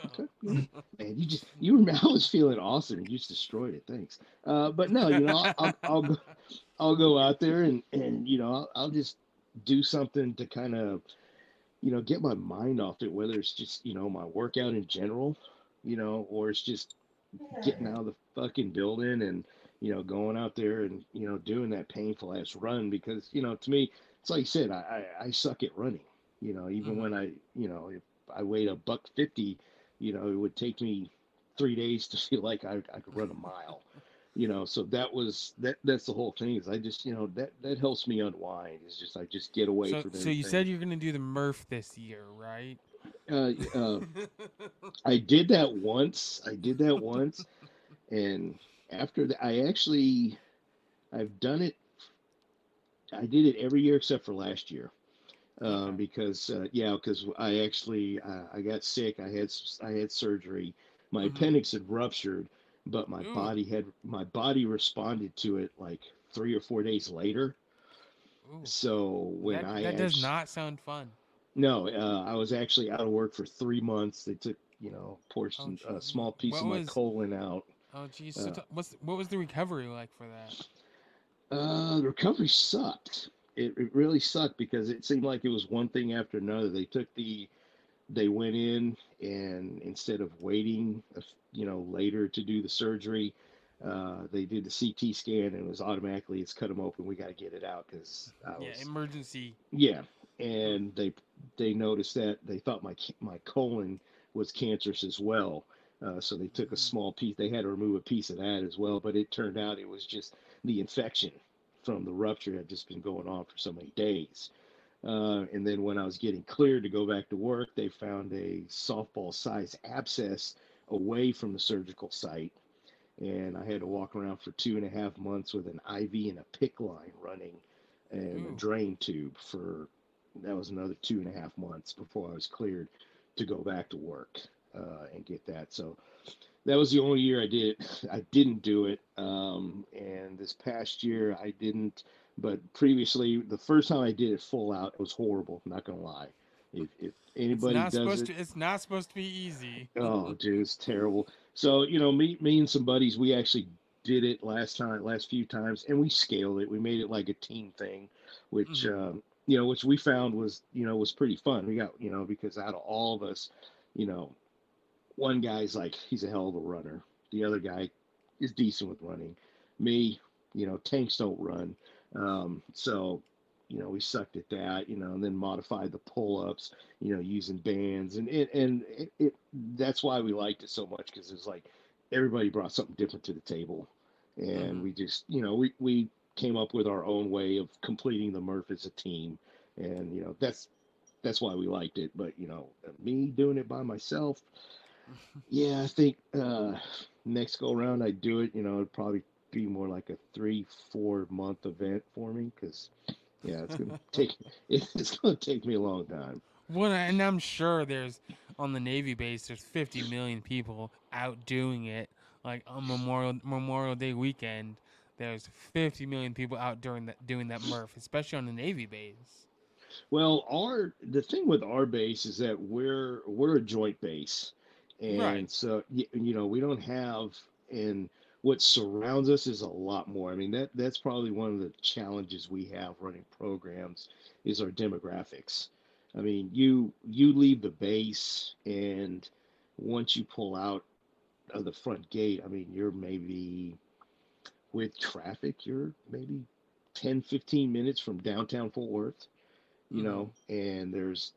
Okay. Man, you just, you were, I was feeling awesome. You just destroyed it. Thanks. Uh, but no, you know, I'll, I'll, I'll, go, I'll go out there and, and, you know, I'll, I'll just do something to kind of, you know, get my mind off it, whether it's just, you know, my workout in general, you know, or it's just getting out of the fucking building and, you know, going out there and, you know, doing that painful ass run because, you know, to me, it's like you said, I, I, I suck at running, you know, even Mhm. when I, you know, if I weighed a buck 50, you know, it would take me three days to feel like I, I could run a mile, you know, so that was, that, that's the whole thing is I just, you know, that, that helps me unwind. It's just, I just get away So, from so you said you're gonna do the Murph this year, right? Uh, uh, I did that once. I did that once, and after that, I actually, I've done it. I did it every year except for last year, um, because uh, yeah, because I actually uh, I got sick. I had I had surgery. My Mhm. appendix had ruptured, but my Ooh. body had my body responded to it like three or four days later. Ooh, So when that, I that does not sound fun. No, uh, I was actually out of work for three months. They took, you know, a portion, a jeez. small piece What of my was- colon out. Oh, geez. So Uh, t- what's what was the recovery like for that? Uh, the recovery sucked. It, it really sucked because it seemed like it was one thing after another. They took the they went in and instead of waiting, you know, later to do the surgery, uh, they did the CT scan and it was automatically it's cut them open. We got to get it out because yeah, emergency. Yeah, and they they noticed that they thought my my colon was cancerous as well. Uh, so they took a mm. small piece. They had to remove a piece of that as well, but it turned out it was just the infection from the rupture had just been going on for so many days. Uh, and then when I was getting cleared to go back to work, they found a softball size abscess away from the surgical site. And I had to walk around for two and a half months with an IV and a PICC line running and Ooh. a drain tube for that was another two and a half months before I was cleared to go back to work uh, and get that. So that was the only year I did I didn't do it. Um, and this past year I didn't. But previously, the first time I did it full out, it was horrible. I'm not gonna lie. If, if anybody it's not does it, to, it's not supposed to be easy. oh, dude, it's terrible. So you know, me, me and some buddies, we actually did it last time, last few times, and we scaled it. We made it like a team thing, which mm-hmm. um, you know, which we found was you know was pretty fun. We got you know because out of all of us, you know, one guy's like he's a hell of a runner. The other guy is decent with running. Me, you know, tanks don't run. Um, so, you know, we sucked at that, you know, and then modified the pull ups, you know, using bands. And it, and it, it that's why we liked it so much because it was like everybody brought something different to the table. And mm-hmm. we just, you know, we, we came up with our own way of completing the Murph as a team. And, you know, that's, that's why we liked it. But, you know, me doing it by myself, yeah, I think uh, next go around I do it. You know, it'd probably be more like a three, four month event for me because, yeah, it's gonna take it's gonna take me a long time. Well, and I'm sure there's on the Navy base there's 50 million people out doing it. Like on Memorial Memorial Day weekend, there's 50 million people out during that doing that Murph, especially on the Navy base. Well, our the thing with our base is that we're we're a joint base, and right. so you know we don't have and what surrounds us is a lot more. I mean, that that's probably one of the challenges we have running programs is our demographics. I mean, you you leave the base and once you pull out of the front gate, I mean, you're maybe with traffic, you're maybe 10, 15 minutes from downtown Fort Worth, you mm-hmm. know, and there's,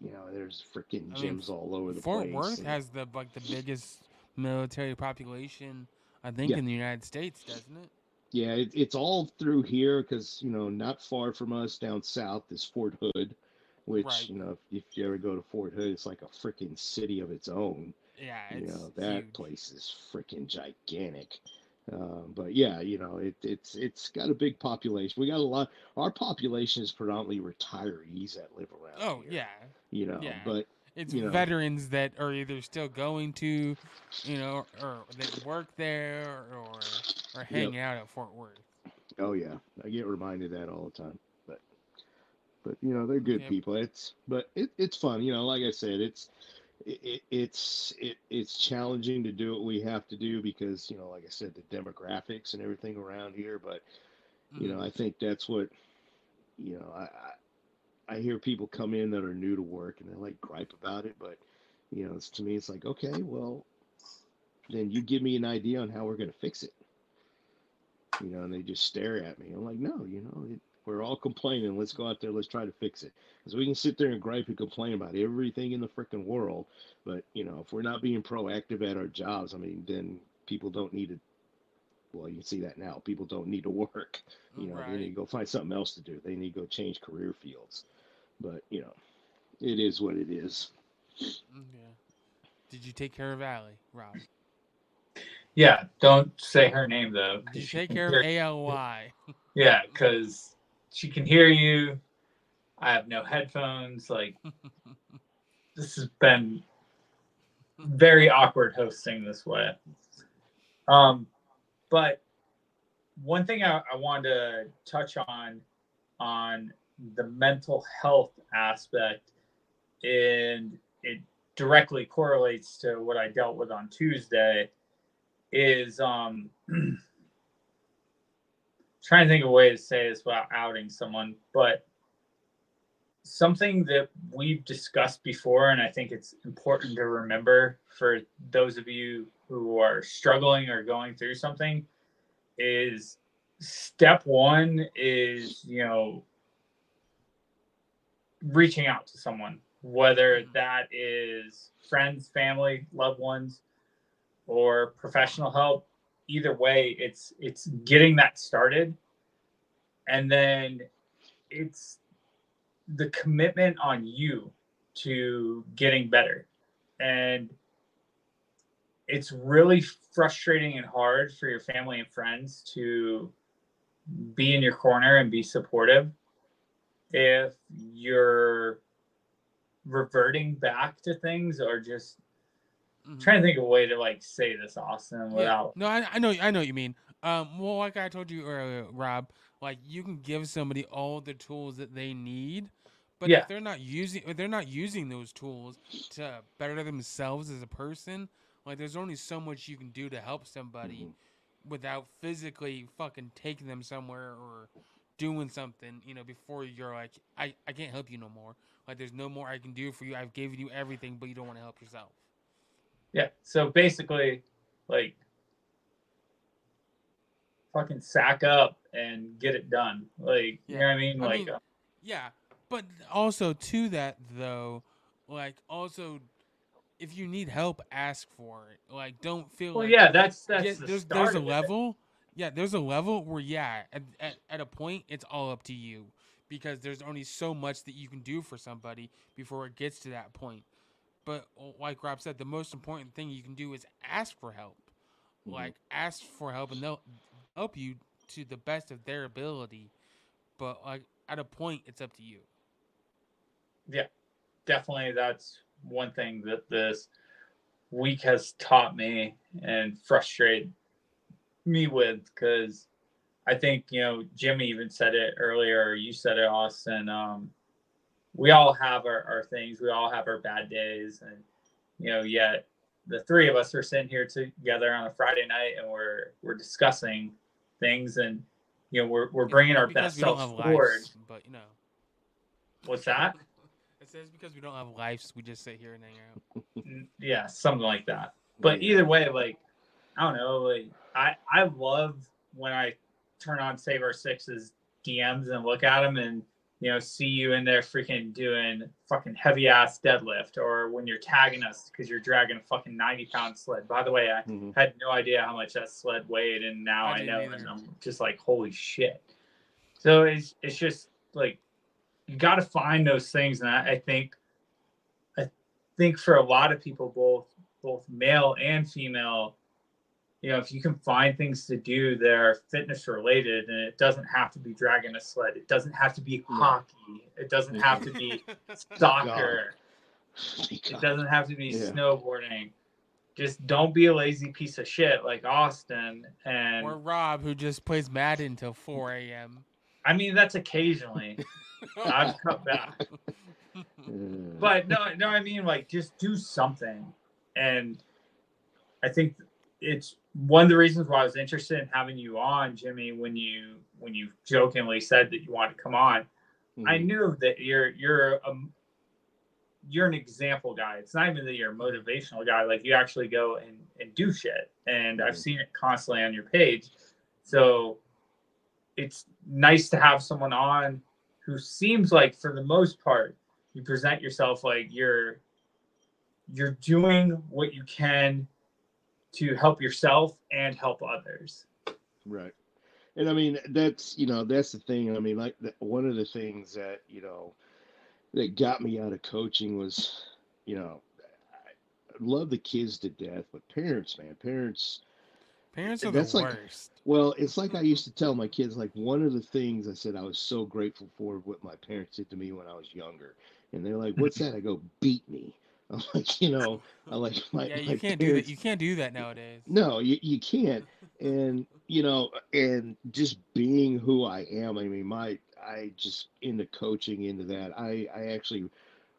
you know, there's freaking gyms mean, all over the Fort place. Fort Worth and, has the like the biggest military population I think yeah. in the United States, doesn't it? Yeah, it, it's all through here because you know not far from us down south is Fort Hood, which right. you know if, if, you ever go to Fort Hood, it's like a freaking city of its own. Yeah, you know that huge. place is freaking gigantic. Um, but yeah, you know it, it's it's got a big population. We got a lot. Our population is predominantly retirees that live around. Oh here, yeah, you know. Yeah. But it's you know. veterans that are either still going to, you know, or that work there or or hang yep. out at Fort Worth. Oh yeah, I get reminded that all the time. But but you know they're good yep. people. It's but it, it's fun. You know, like I said, it's it, it's it, it's challenging to do what we have to do because you know, like I said, the demographics and everything around here. But you know, mm. I think that's what you know. I, I hear people come in that are new to work and they like gripe about it, but you know, it's, to me, it's like, okay, well, then you give me an idea on how we're going to fix it. You know, and they just stare at me. I'm like, no, you know, it, we're all complaining. Let's go out there. Let's try to fix it. Because we can sit there and gripe and complain about everything in the freaking world, but you know, if we're not being proactive at our jobs, I mean, then people don't need to. Well, you can see that now. People don't need to work. You know, right. they need to go find something else to do. They need to go change career fields. But you know, it is what it is. Mm, yeah. Did you take care of Allie, Rob? Yeah, don't say her name though. Did you take care of A L Y? Yeah, because she can hear you. I have no headphones. Like this has been very awkward hosting this way. Um, but one thing I, I wanted to touch on on the mental health aspect and it directly correlates to what I dealt with on Tuesday is um trying to think of a way to say this without outing someone, but something that we've discussed before, and I think it's important to remember for those of you who are struggling or going through something is step one is, you know, reaching out to someone, whether Mhm. that is friends, family, loved ones, or professional help. Either way, it's it's getting that started, and then it's the commitment on you to getting better, and it's really frustrating and hard for your family and friends to be in your corner and be supportive if you're reverting back to things or just Mhm. trying to think of a way to like say this austin Yeah. without No, I, I know, I know what you mean. Um, well, like I told you earlier, Rob, like you can give somebody all the tools that they need, but Yeah. if they're not using, if they're not using those tools to better themselves as a person, like there's only so much you can do to help somebody Mhm. without physically fucking taking them somewhere or doing something, you know, before you're like, I, I can't help you no more. Like there's no more I can do for you. I've given you everything, but you don't want to help yourself. Yeah so basically like fucking sack up and get it done like you know what i mean I like mean, uh, Yeah, but also to that though, like also, if you need help, ask for it. Like, don't feel well like yeah that's that's yeah, the there's there's a of it. level. Yeah, there's a level where yeah, at, at at a point it's all up to you because there's only so much that you can do for somebody before it gets to that point. But uh, like Rob said, the most important thing you can do is ask for help. Mhm. Like ask for help and they'll help you to the best of their ability. But like at a point, it's up to you. Yeah, definitely that's one thing that this week has taught me and frustrated me with because I think you know Jimmy even said it earlier. You said it, Austin. Um, we all have our, our things. We all have our bad days, and you know, yet the three of us are sitting here together on a Friday night, and we're we're discussing things, and you know, we're we're bringing our best we don't selves forward. lives, but you know. What's that? It says because we don't have lives, we just sit here and hang out. N- yeah, something like that. But either way, like I don't know, like I I love when I turn on Save Our Sixes DMs and look at them and you know see you in there freaking doing fucking heavy ass deadlift or when you're tagging us because you're dragging a fucking 90 pound sled. By the way, I Mhm. had no idea how much that sled weighed and now I I, know either. and I'm just like holy shit. So it's it's just like you got to find those things and I, I think I think for a lot of people both both male and female you know if you can find things to do that are fitness related and it doesn't have to be dragging a sled. It doesn't have to be No. hockey. It doesn't have to be soccer. It doesn't have to be Yeah. snowboarding. Just don't be a lazy piece of shit like austin and or Rob, who just plays Madden till 4 a.m. i mean that's occasionally. I've cut back. Mm. But no no i mean like just do something. And i think it's one of the reasons why i was interested in having you on jimmy when you when you jokingly said that you wanted to come on i Mhm. knew that you're you're a you're an example guy it's not even that you're a motivational guy like you actually go and, and do shit and i've Mhm. seen it constantly on your page so it's nice to have someone on who seems like for the most part you present yourself like you're you're doing what you can to help yourself and help others Right. And I mean, that's, you know, that's the thing. I mean, like, the, one of the things that, you know, that got me out of coaching was, you know, I love the kids to death, but parents, man, parents, Parents are That's the like- worst. well, it's like I used to tell my kids, like, one of the things I said I was so grateful for what my parents did to me when I was younger. And they're like, what's that? I go, beat me. I'm like, you know, I like my, yeah, my you can't do that. You can't do that nowadays. No, you, you can't. And you know, and just being who I am, I mean, my I just into coaching into that. I I actually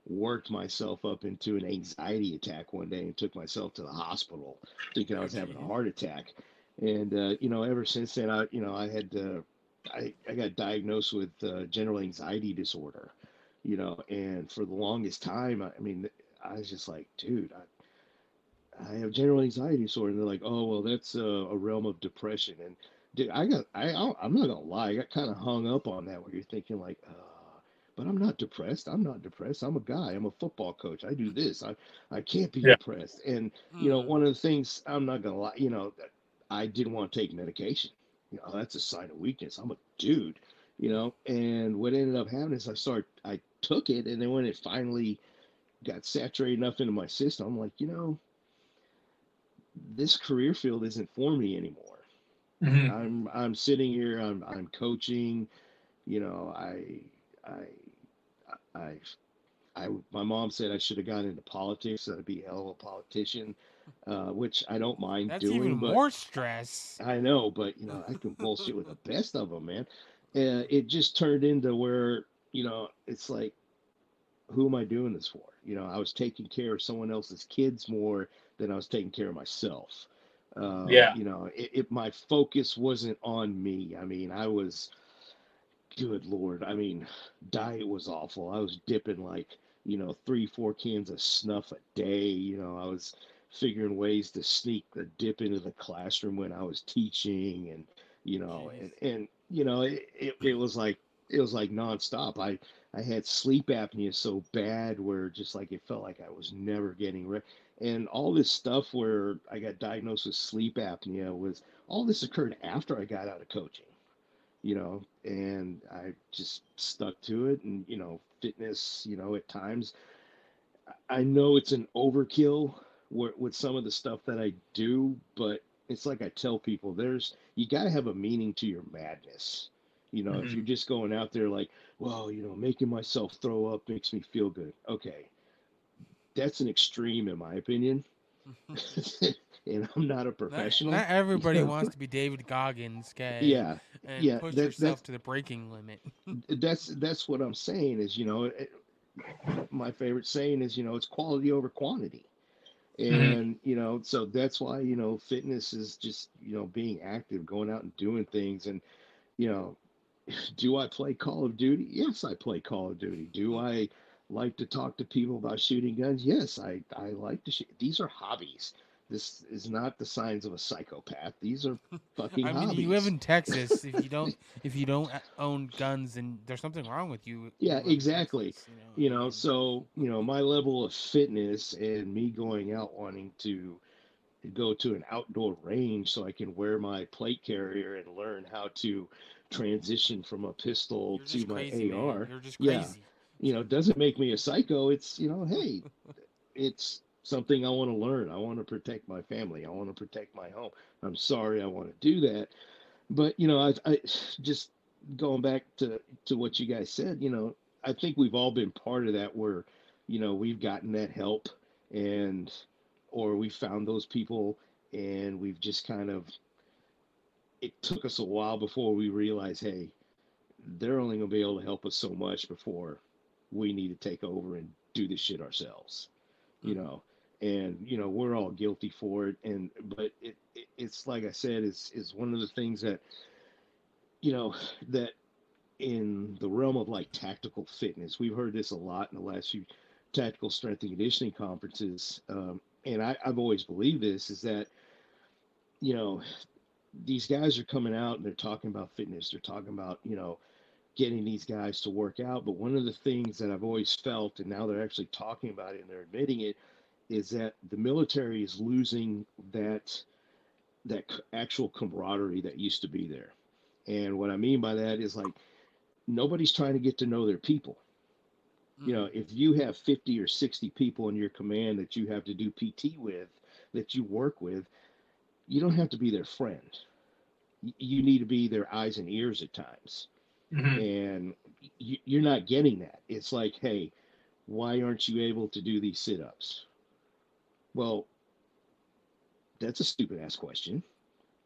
worked myself up into an anxiety attack one day and took myself to the hospital thinking I was having a heart attack. And uh, you know, ever since then, I you know I had uh, I I got diagnosed with uh, general anxiety disorder. you know. And for the longest time, I mean, I was just like, dude, I, I have general anxiety disorder, and they're like, oh well, that's a, a realm of depression. And dude, I got, I, I'm not gonna lie, I got kind of hung up on that, where you're thinking like, uh, but I'm not depressed. I'm not depressed. I'm a guy. I'm a football coach. I do this. I, I can't be Yeah. depressed. And you know, one of the things I'm not gonna lie, you know, I didn't want to take medication. You know, that's a sign of weakness. I'm a dude, you know. And what ended up happening is I started, I took it, and then when it finally got saturated enough into my system, I'm like, you know, this career field isn't for me anymore. Mhm. I'm I'm sitting here. I'm I'm coaching. You know, I I I I my mom said I should have gone into politics. So I'd be a hell of a politician, uh, which I don't mind That's doing. even but more stress. I know, but you know, I can bullshit with the best of them, man. Uh, it just turned into where you know it's like, who am I doing this for? You know, I was taking care of someone else's kids more than I was taking care of myself. Uh, Yeah. You know, it, it my focus wasn't on me. I mean, I was, good lord. I mean, diet was awful. I was dipping like you know three, four cans of snuff a day. You know, I was figuring ways to sneak the dip into the classroom when I was teaching and you know and, and you know it, it, it was like it was like nonstop. I I had sleep apnea so bad where just like it felt like I was never getting re And all this stuff where I got diagnosed with sleep apnea was all this occurred after I got out of coaching, you know, and I just stuck to it. And, you know, fitness, you know, at times I know it's an overkill with some of the stuff that I do, but it's like I tell people there's, you got to have a meaning to your madness. You know, if Mhm. you're just going out there like, well, you know, making myself throw up makes me feel good. Okay. That's an extreme, in my opinion. and I'm not a professional. not everybody Yeah. wants to be David Goggins, okay? yeah. And yeah, push that's- yourself that's- to the breaking limit. that's that's what I'm saying is you know it, my favorite saying is you know it's quality over quantity and you know so that's why you know fitness is just you know being active going out and doing things and you know do I play Call of Duty? Yes I play Call of Duty. Do mm-hmm. I like to talk to people about shooting guns? Yes I I like to shoot. These are hobbies. This is not the signs of a psychopath. These are fucking I mean, hobbies you live in Texas. If you don't, if you don't uh, own guns, then there's something wrong with you. Yeah, You exactly. Texas, you know and- so you know my level of fitness and me going out wanting to go to an outdoor range so i can wear my plate carrier and learn how to transition from a pistol to my crazy, ar You're just Yeah. you know doesn't make me a psycho. It's you know hey it's something i want to learn. I want to protect my family. I want to protect my home. I'm sorry i want to do that. But you know I, I just going back to to what you guys said you know i think we've all been part of that where you know we've gotten that help and or we found those people and we've just kind of it took us a while before we realized hey they're only going to be able to help us so much before we need to take over and do this shit ourselves you Mm. know and you know we're all guilty for it and but it, it it's like i said it's is one of the things that you know that in the realm of like tactical fitness we've heard this a lot in the last few tactical strength and conditioning conferences um, and I, i've always believed this is that you know these guys are coming out and they're talking about fitness. They're talking about you know getting these guys to work out. But one of the things that i've always felt and now they're actually talking about it and they're admitting it is that the military is losing that that actual camaraderie that used to be there. And what i mean by that is like nobody's trying to get to know their people. You know mm-hmm. if you have 50 or 60 people in your command that you have to do pt with that you work with you don't have to be their friend. You need to be their eyes and ears at times. Mhm. and you, you're not getting that. It's like hey why aren't you able to do these sit-ups? Well that's a stupid ass question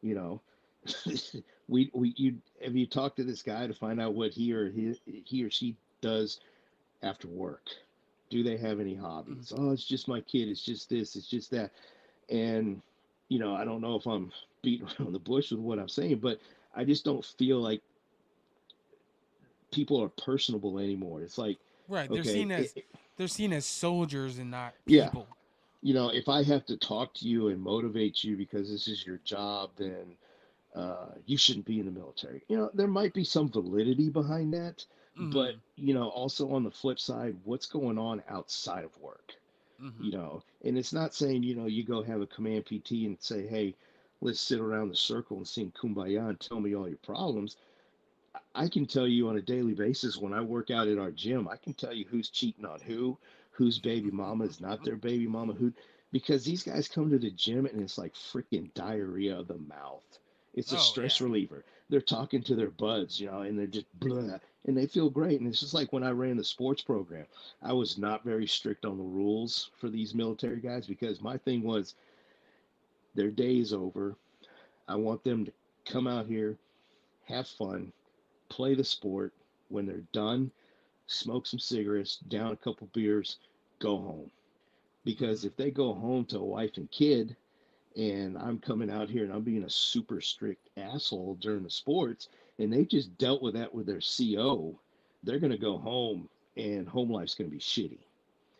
you know? We we you have you talked to this guy to find out what he or he, he or she does after work? Do they have any hobbies? Oh it's just my kid. It's just this. It's just that. And you know i don't know if i'm beating around the bush with what i'm saying but i just don't feel like people are personable anymore it's like Right. They're Okay, seen as it- they're seen as soldiers and not people. Yeah. you know, if I have to talk to you and motivate you because this is your job, then uh, you shouldn't be in the military. You know, there might be some validity behind that, but Mhm, you know, also on the flip side, what's going on outside of work? Mhm. You know, and it's not saying you know you go have a command PT and say, hey, let's sit around the circle and sing kumbaya and tell me all your problems. I- I can tell you on a daily basis when I work out at our gym, I can tell you who's cheating on who, whose baby mama is not their baby mama, who because these guys come to the gym and it's like freaking diarrhea of the mouth. It's a Oh, stress yeah. reliever. They're talking to their buds, you know, and they're just blah, and they feel great. And it's just like when I ran the sports program, I was not very strict on the rules for these military guys because my thing was their day is over. I want them to come out here, have fun, play the sport. When they're done, smoke some cigarettes, down a couple beers, go home. Because if they go home to a wife and kid, and I'm coming out here and I'm being a super strict asshole during the sports, and they just dealt with that with their CO, they're gonna go home and home life's gonna be shitty.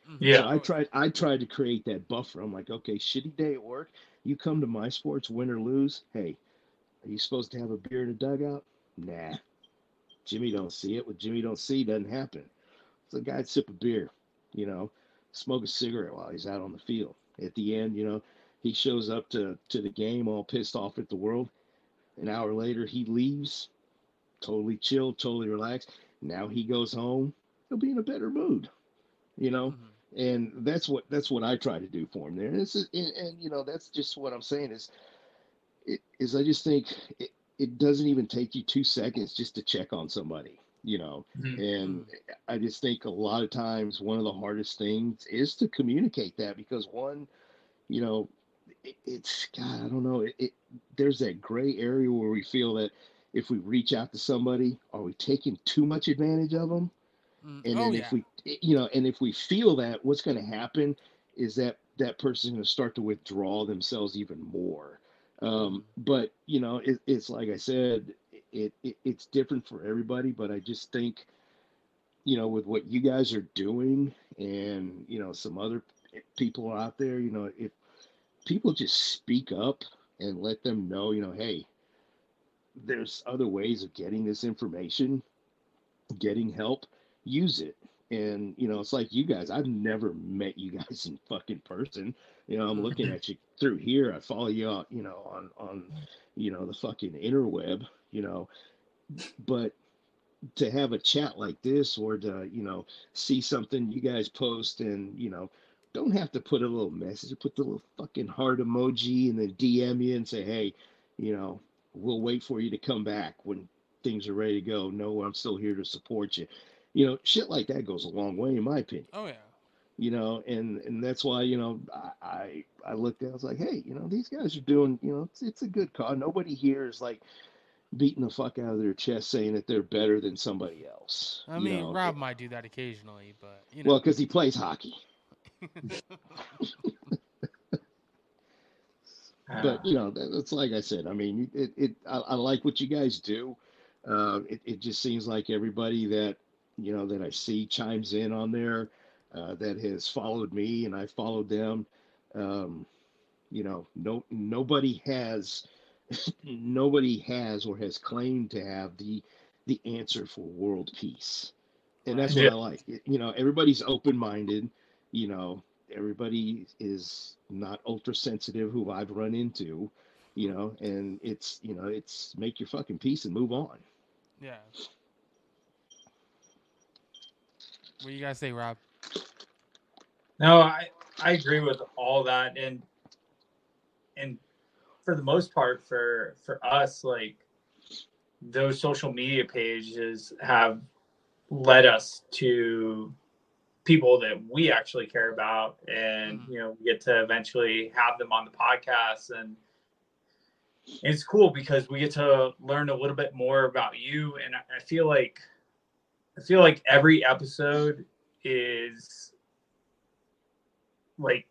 Mhm. Yeah. So I tried I tried to create that buffer. I'm like, okay, shitty day at work. You come to my sports, win or lose. Hey, are you supposed to have a beer in a dugout? Nah. Jimmy don't see it. What Jimmy don't see doesn't happen. So the guy sip a beer, you know, smoke a cigarette while he's out on the field. At the end, you know, he shows up to to the game all pissed off at the world. An hour later, he leaves, totally chilled, totally relaxed. Now he goes home. He'll be in a better mood, you know Mhm. and that's what that's what I try to do for him there. And this is and, and you know that's just what I'm saying is it is I just think it, it doesn't even take you two seconds just to check on somebody, you know. Mhm. And I just think a lot of times one of the hardest things is to communicate that because one, you know, it, it's God, I don't know, it, it there's that gray area where we feel that if we reach out to somebody, are we taking too much advantage of them? Mm, and oh then yeah. if we you know and if we feel that what's going to happen is that that person's going to start to withdraw themselves even more um, but you know it, it's like i said it, it it's different for everybody but i just think you know with what you guys are doing and you know some other people out there you know if people just speak up and let them know you know hey there's other ways of getting this information getting help use it. And you know, it's like you guys. I've never met you guys in fucking person. You know, I'm mm-hmm. looking at you through here. I follow you out, you know, on on you know the fucking interweb. You know, but to have a chat like this, or to you know see something you guys post, and you know, don't have to put a little message. Put the little fucking heart emoji, and then DM you and say, hey, you know, we'll wait for you to come back when things are ready to go. No, I'm still here to support you you know shit like that goes a long way in my opinion Oh yeah. you know and and that's why you know i i, I looked at it, i was like hey you know these guys are doing you know it's, it's a good cause nobody here is like beating the fuck out of their chest saying that they're better than somebody else I mean, know? Rob might do that occasionally, but you know. well because he plays hockey but you know it's like i said i mean it, it I, I like what you guys do. Uh, it, it just seems like everybody that you know that i see chimes in on there uh, that has followed me and i followed them. Um, you know no nobody has nobody has or has claimed to have the the answer for world peace. And that's what Yeah. i like. You know everybody's open-minded you know everybody is not ultra sensitive who I've run into, you know, and it's you know, it's make your fucking peace and move on. yeah. What do you guys say, Rob? No, I I agree with all that, and and for the most part, for for us, like those social media pages have led us to people that we actually care about, and Mhm. you know, we get to eventually have them on the podcast, and it's cool because we get to learn a little bit more about you, and I I feel like I feel like every episode is like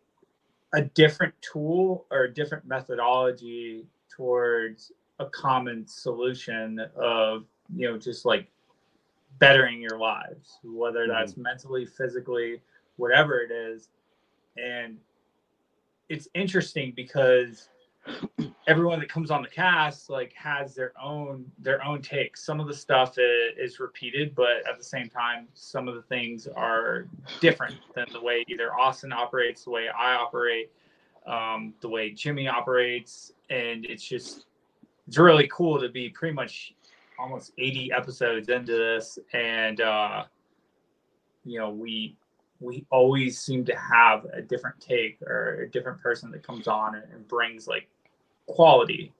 a different tool or a different methodology towards a common solution of you know just like bettering your lives, whether that's mentally, physically, whatever it is. And it's interesting because everyone that comes on the cast like has their own their own take. Some of the stuff is, is repeated, but at the same time, some of the things are different than the way either Austin operates, the way I operate, um, the way Jimmy operates, and it's just it's really cool to be pretty much almost 80 episodes into this and uh you know we we always seem to have a different take or a different person that comes on and, and brings like quality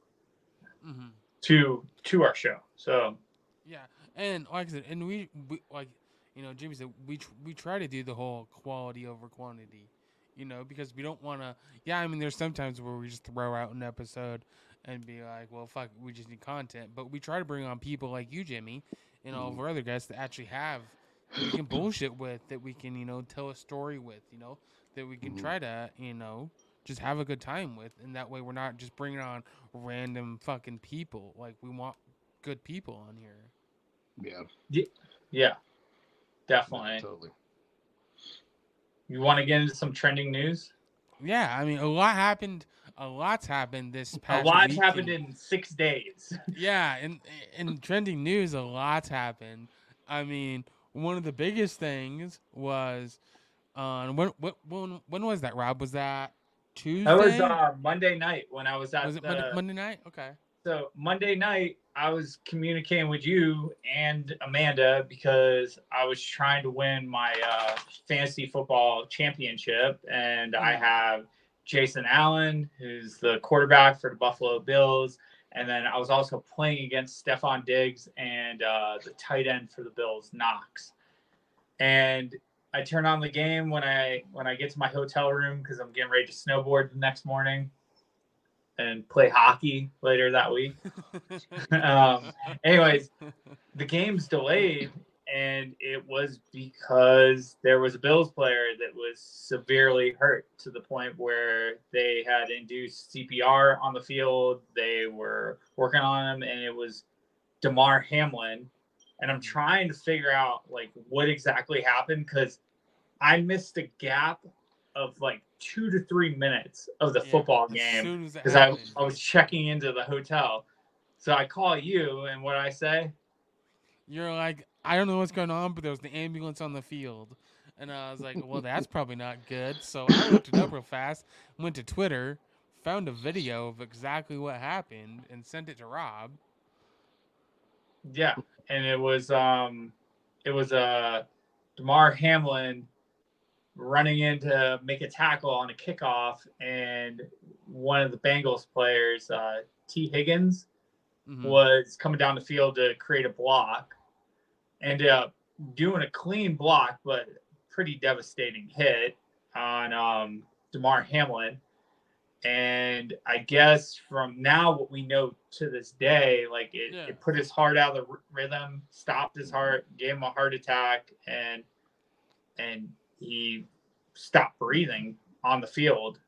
Mm-hmm. to to our show so Yeah, and like I said, and we, we like, you know, Jimmy said we tr- we try to do the whole quality over quantity, you know, because we don't want to. Yeah, I mean, there's sometimes where we just throw out an episode and be like, well, fuck, we just need content, but we try to bring on people like you, Jimmy, and all of mm-hmm. our other guests to actually have that we can bullshit with, that we can, you know, tell a story with, you know, that we can try mm-hmm. to, you know. Just have a good time with, and that way we're not just bringing on random fucking people. Like we want good people on here. Yeah, yeah definitely totally. you want to get into some trending news Yeah, I mean, a lot happened. A lot's happened this past. a lot's weekend. happened in six days Yeah, in in trending news, a lot's happened. I mean, one of the biggest things was on when when when when was that? Rob was that Tuesday? that was uh monday night when i was at was it the, Monday, Monday night? Okay. So Monday night, I was communicating with you and Amanda because I was trying to win my uh, fantasy football championship, and I Mhm. have Josh Allen, who's the quarterback for the Buffalo Bills, and then I was also playing against Stefon Diggs and uh, the tight end for the Bills, Knox. And I turn on the game when I when I get to my hotel room because I'm getting ready to snowboard the next morning and play hockey later that week. um, anyways, the game's delayed, and it was because there was a Bills player that was severely hurt to the point where they had induced CPR on the field. They were working on him, and it was Damar Hamlin. And I'm trying to figure out like what exactly happened because I missed a gap of like two to three minutes of the Yeah, football game soon as it because I. I was checking into the hotel. So I call you, and what I say? You're like, I don't know what's going on, but there was the ambulance on the field. And I was like, well, that's probably not good. So I looked it up real fast, went to Twitter, found a video of exactly what happened, and sent it to Rob. Yeah, and it was um, it was uh, Damar Hamlin running in to make a tackle on a kickoff, and one of the Bengals players, uh, Tee Higgins, Mhm. was coming down the field to create a block. Ended up doing a clean block, but pretty devastating hit on um, Damar Hamlin. And I guess from now, what we know to this day, like it, Yeah. it put his heart out of the r- rhythm, stopped his heart, gave him a heart attack, and and he stopped breathing on the field.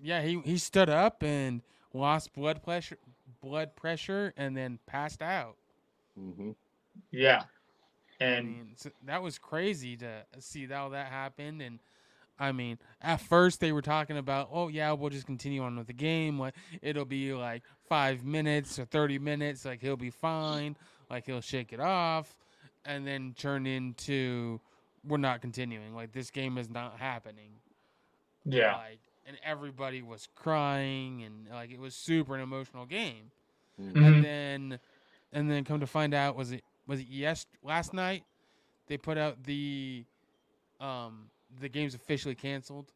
Yeah, he he stood up and lost blood pressure, blood pressure, and then passed out. Mm-hmm. Yeah, I and mean, so that was crazy to see how that happened. And I mean, at first they were talking about, oh yeah, we'll just continue on with the game. Like it'll be like five minutes or thirty minutes. Like he'll be fine. Like he'll shake it off, and then turn into we're not continuing. Like this game is not happening. yeah. Like and everybody was crying and like it was super an emotional game. Mhm. Mhm. And then and then come to find out was it was it yes last night they put out the um the game's officially canceled.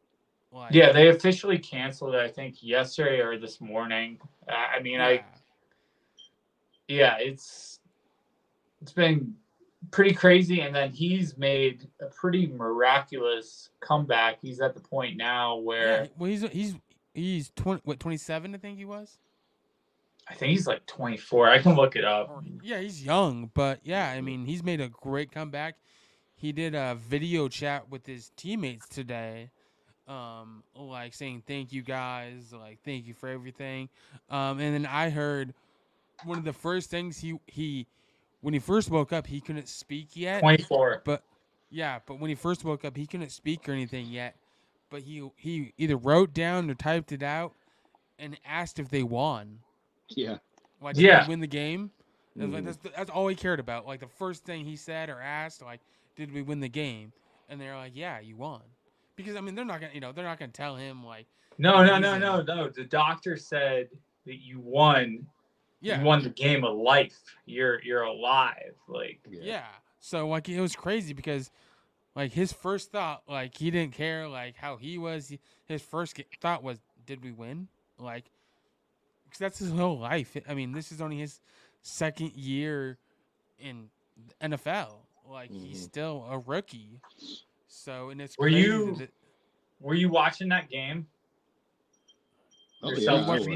Like, Yeah, they officially canceled it. I think yesterday or this morning. Uh, I mean, I yeah. yeah, it's it's been pretty crazy. And then he's made a pretty miraculous comeback. He's at the point now where he- well he's he's he's twenty what twenty seven I think he was. I think he's like 24. I can look it up. Yeah, he's young, but yeah, I mean he's made a great comeback. He did a video chat with his teammates today, um, like saying thank you guys, like thank you for everything. Um, and then I heard one of the first things he he when he first woke up, he couldn't speak yet. 24. But yeah, but when he first woke up, he couldn't speak or anything yet. But he he either wrote down or typed it out and asked if they won. Yeah. Like, did Yeah. they win the game? That's, like, that's, that's all he cared about. Like the first thing he said or asked, like, did we win the game? And they're like, yeah, you won. Because I mean, they're not gonna, you know, they're not gonna tell him like, No, no, no, no, no. The doctor said that you won. yeah, You won the game of life. You're you're alive. Like Yeah. So like it was crazy because like his first thought like he didn't care like how he was. His first thought was did we win? Like cuz that's his whole life. I mean, this is only his second year in the NFL. Like he's Mhm. still a rookie. So and it's Were crazy you- that- were you watching that game? Oh yeah, I was.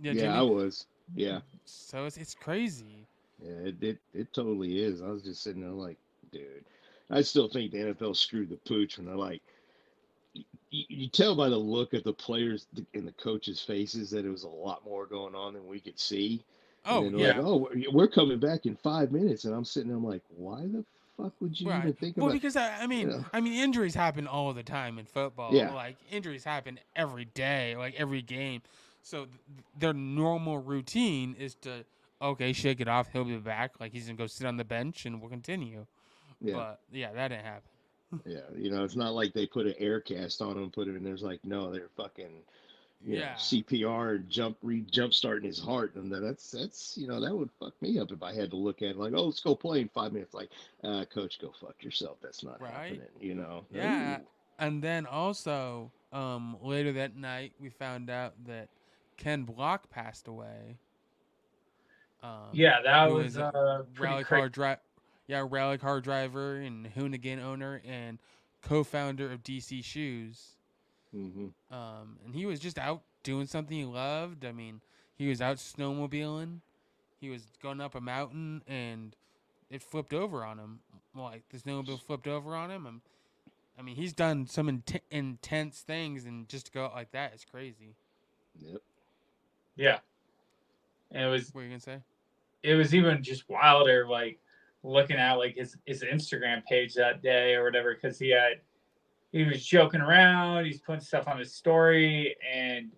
yeah, Yeah, I was. Yeah. so it's it's crazy. Yeah, it, it it totally is. I was just sitting there like, dude, I still think the NFL screwed the pooch when they're like, you, you tell by the look of the players and the coaches' faces that it was a lot more going on than we could see. Oh, and yeah. like, oh, we're- coming back in five minutes, and I'm sitting there, I'm like, why the fuck would you even think Well, about? Well, because I, I mean, Yeah. I mean, injuries happen all the time in football. Yeah. Like injuries happen every day, like every game. So th- their normal routine is to okay, shake it off. He'll be back. Like he's gonna go sit on the bench and we'll continue. yeah, But yeah, that didn't happen. Yeah, you know, it's not like they put an air cast on him, put him, and there's like, no, they're fucking. you know, Yeah. CPR and jump re jump starting his heart, and that's that's you know that would fuck me up if I had to look at it like, oh, let's go play in five minutes. Like, uh, coach, go fuck yourself. That's not Right. happening. You know. Yeah. Ooh. And then also, um, later that night, we found out that Ken Block passed away. Um, Yeah, that who was a uh, rally car dri- yeah, rally car driver and Hoonigan owner and co-founder of DC Shoes. Mhm. Um, and he was just out doing something he loved. I mean, he was out snowmobiling. He was going up a mountain and it flipped over on him. Like the snowmobile flipped over on him. And, I mean, he's done some int- intense things, and just to go out like that is crazy. Yep. Yeah, and it was What are you gonna say? it was even just wilder. Like looking at like his his Instagram page that day or whatever, because he had he was joking around. He's putting stuff on his story, and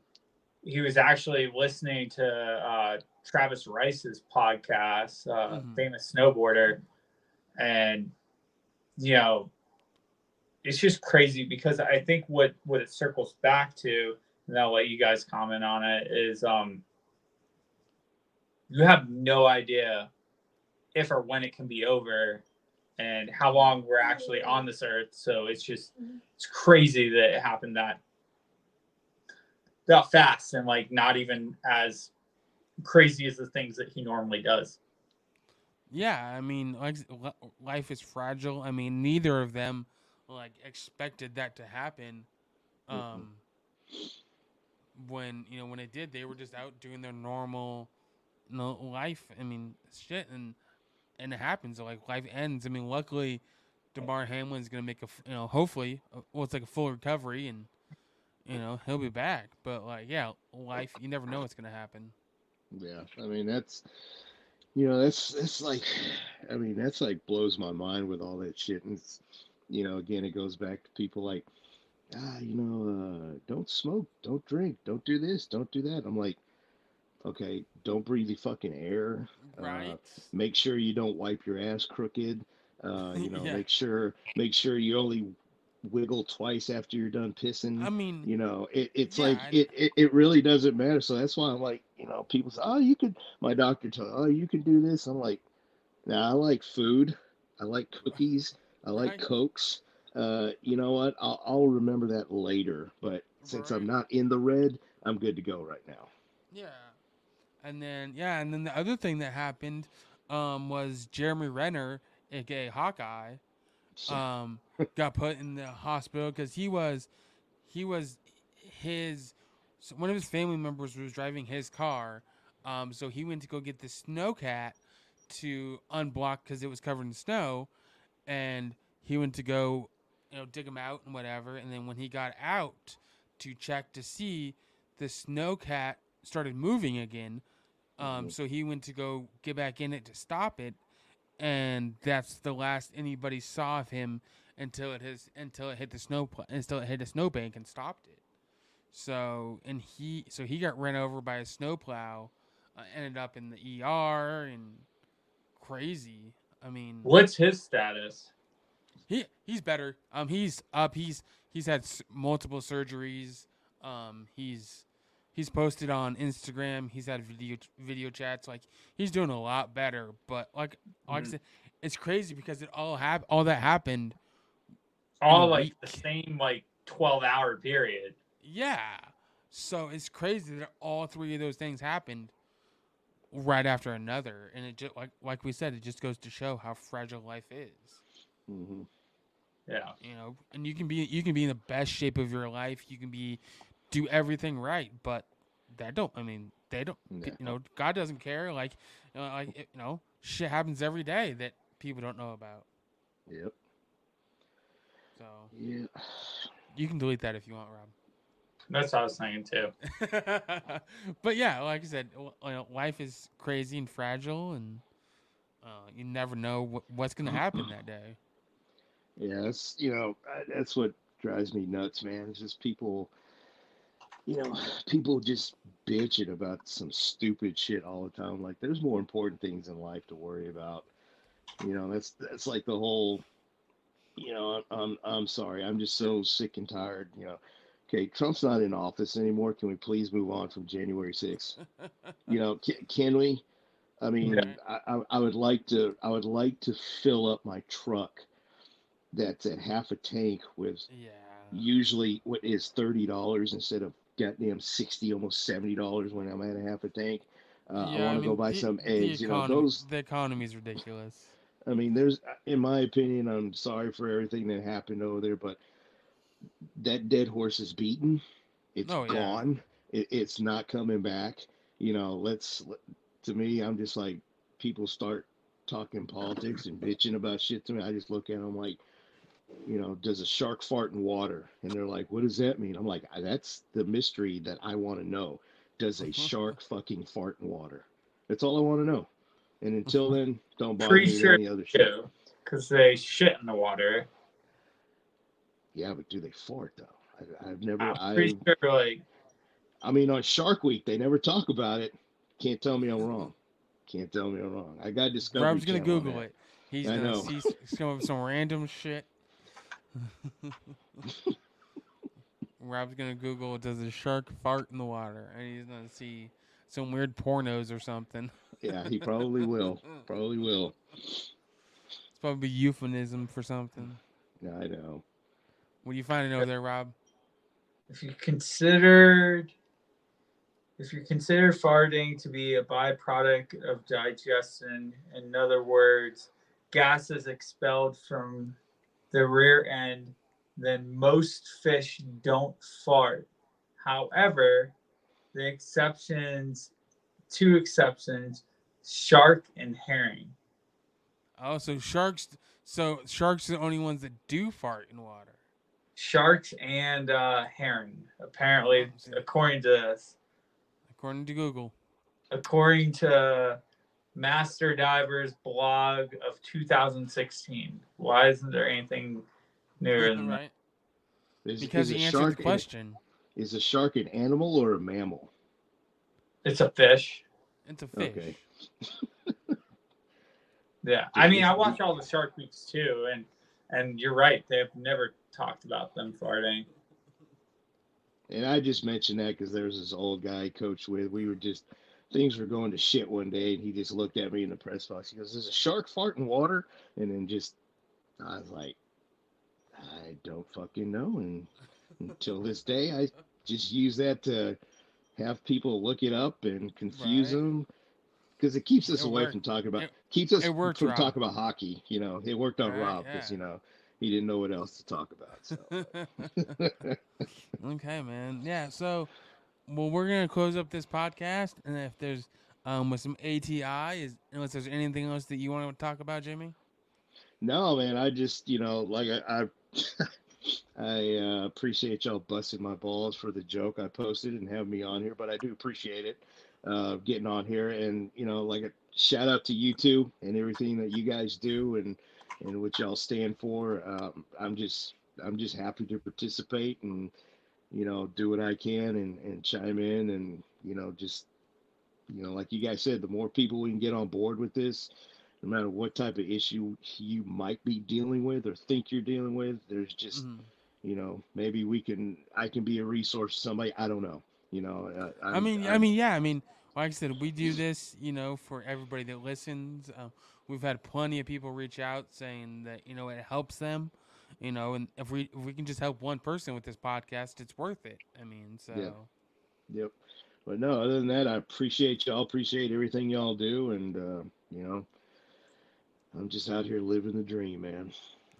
he was actually listening to uh, Travis Rice's podcast, uh, Mhm. famous snowboarder, and you know, it's just crazy because I think what what it circles back to, and I'll let you guys comment on it, is um, you have no idea if or when it can be over and how long we're actually on this earth so it's just it's crazy that it happened that that fast and like not even as crazy as the things that he normally does Yeah, I mean, like life is fragile. I mean, neither of them like expected that to happen. Mhm. Um, when you know when it did, they were just out doing their normal, you know, life. I mean, shit, and and it happens. Like life ends. I mean, luckily, Damar Hamlin's gonna make a you know hopefully uh, well it's like a full recovery and you know he'll be back. But like yeah, life you never know what's gonna happen. Yeah, I mean that's you know that's that's like I mean that's like blows my mind with all that shit and you know again it goes back to people like ah you know uh don't smoke don't drink don't do this don't do that I'm like okay don't breathe the fucking air. Uh, Right. make sure you don't wipe your ass crooked. Uh you know Yeah. make sure make sure you only wiggle twice after you're done pissing. I mean, you know it, it's Yeah, like I- it, it it really doesn't matter. So that's why i'm like you know people say oh you could my doctor told oh you can do this. I'm like nah, i like food. I like cookies. I like Right. cokes. Uh you know what? I'll, I'll remember that later. But since i'm not in the red i'm good to go right now. Yeah. And then yeah, and then the other thing that happened um, was Jeremy Renner, aka Hawkeye, um, got put in the hospital because he was he was his one of his family members was driving his car, um, so he went to go get the snowcat to unblock because it was covered in snow, and he went to go you know dig him out and whatever, and then when he got out to check to see the snowcat started moving again. Um, Mhm. so he went to go get back in it to stop it, and that's the last anybody saw of him until it has until it hit the snow pl- until it hit a snowbank and stopped it. So and he so he got run over by a snowplow, uh, ended up in the ER and crazy. I mean, What's his status? he he's better. Um, he's up. He's he's had s- multiple surgeries. Um, he's he's posted on Instagram. He's had video video chats. Like he's doing a lot better. But like like I Mhm. said, it's crazy because it all hap- all that happened. All a like the same like twelve hour period. Yeah. So it's crazy that all three of those things happened right after another, and it just like like we said, it just goes to show how fragile life is. hmm Yeah. you know and you can be you can be in the best shape of your life you can be do everything right but that don't i mean they don't Yeah. you know god doesn't care like you know, like it- you know shit happens every day that people don't know about Yep. so Yeah. you can delete that if you want rob That's what I was saying too. but yeah like i said you know, life is crazy and fragile and uh, you never know wh- what's going to happen that day Yeah, that's you know that's what drives me nuts, man. It's just people, you know, people just bitching about some stupid shit all the time. Like there's more important things in life to worry about. You know, that's that's like the whole. You know, I'm I'm, I'm sorry. I'm just so sick and tired. You know, okay, Trump's not in office anymore. Can we please move on from January 6th? You know, can, can we? I mean, Yeah. I, I, I would like to. I would like to fill up my truck that's at half a tank with yeah usually what is thirty dollars instead of goddamn sixty, almost seventy dollars when I'm at a half a tank. Uh, I want to go mean, buy the- some eggs. You know, economy- those. the economy's ridiculous I mean, there's, in my opinion, I'm sorry for everything that happened over there, but that dead horse is beaten. It's Oh, yeah. gone. It, it's not coming back. You know, let's. To me, I'm just like people start talking politics and bitching about shit to me. I just look at them like, you know, does a shark fart in water? And they're like, what does that mean? I'm like, that's the mystery that I want to know. Does a mm-hmm. shark fucking fart in water? That's all I want to know. And until mm-hmm. then, don't bother Pretty me with sure any other shit. Because they shit in the water. Yeah, but do they fart though? I, I've never. I'm I. pretty sure like I mean, on Shark Week, they never talk about it. Can't tell me I'm wrong. Can't tell me I'm wrong. I got Discovery Rob's gonna Google it. He's I gonna know. see s- some of some random shit. Rob's gonna Google does a shark fart in the water, and he's gonna see some weird pornos or something. Yeah, he probably will. Probably will. It's probably euphemism for something. Yeah, I know. What are you finding over there, Rob? if you considered if you consider farting to be a byproduct of digestion, in other words, gases expelled from the rear end, then most fish don't fart. However, the exceptions, two exceptions, shark and herring. Oh, so sharks. So sharks are the only ones that do fart in water. Sharks and uh, herring, apparently, Oh, according to this. According to Google. according to Master Diver's blog of 2016. Why isn't there anything newer than that? right? Is, Because is he a answered shark the an- question. is a shark an animal or a mammal? It's a fish. It's a fish. Okay. Yeah, I mean, I watch all the Shark Weeks too, and and you're right. They've never talked about them farting. And I just mentioned that because there was this old guy I coached with. We were just things were going to shit one day, and he just looked at me in the press box. He goes, "Is a shark fart in water?" And then just I was like, "I don't fucking know." And until this day, I just use that to have people look it up and confuse Right. them because it keeps us It away worked. from talking about It- keeps us worked, from Rob. talking about hockey. You know, it worked on Right, Rob because yeah. you know he didn't know what else to talk about. So. okay, man. Yeah. So, well, we're gonna close up this podcast, and if there's um with some ATI, is unless there's anything else that you want to talk about, Jimmy. No, man, I just, you know, like I, I, I uh, appreciate y'all busting my balls for the joke I posted and having me on here, but I do appreciate it, uh, getting on here and, you know, like a shout out to you two and everything that you guys do and and what y'all stand for. Um, I'm just I'm just happy to participate and you know do what I can and and chime in and you know just you know like you guys said, the more people we can get on board with this, no matter what type of issue you might be dealing with or think you're dealing with, there's just Mhm. you know maybe we can I can be a resource to somebody. I don't know. You know. Uh, I mean, I mean, yeah, I mean, like I said, we do this, you know, for everybody that listens. Um, we've had plenty of people reach out saying that you know it helps them, you know, and if we if we can just help one person with this podcast, it's worth it. I mean, so Yep. But no, other than that, I appreciate y'all. Appreciate everything y'all do, and uh, you know, I'm just out here living the dream, man.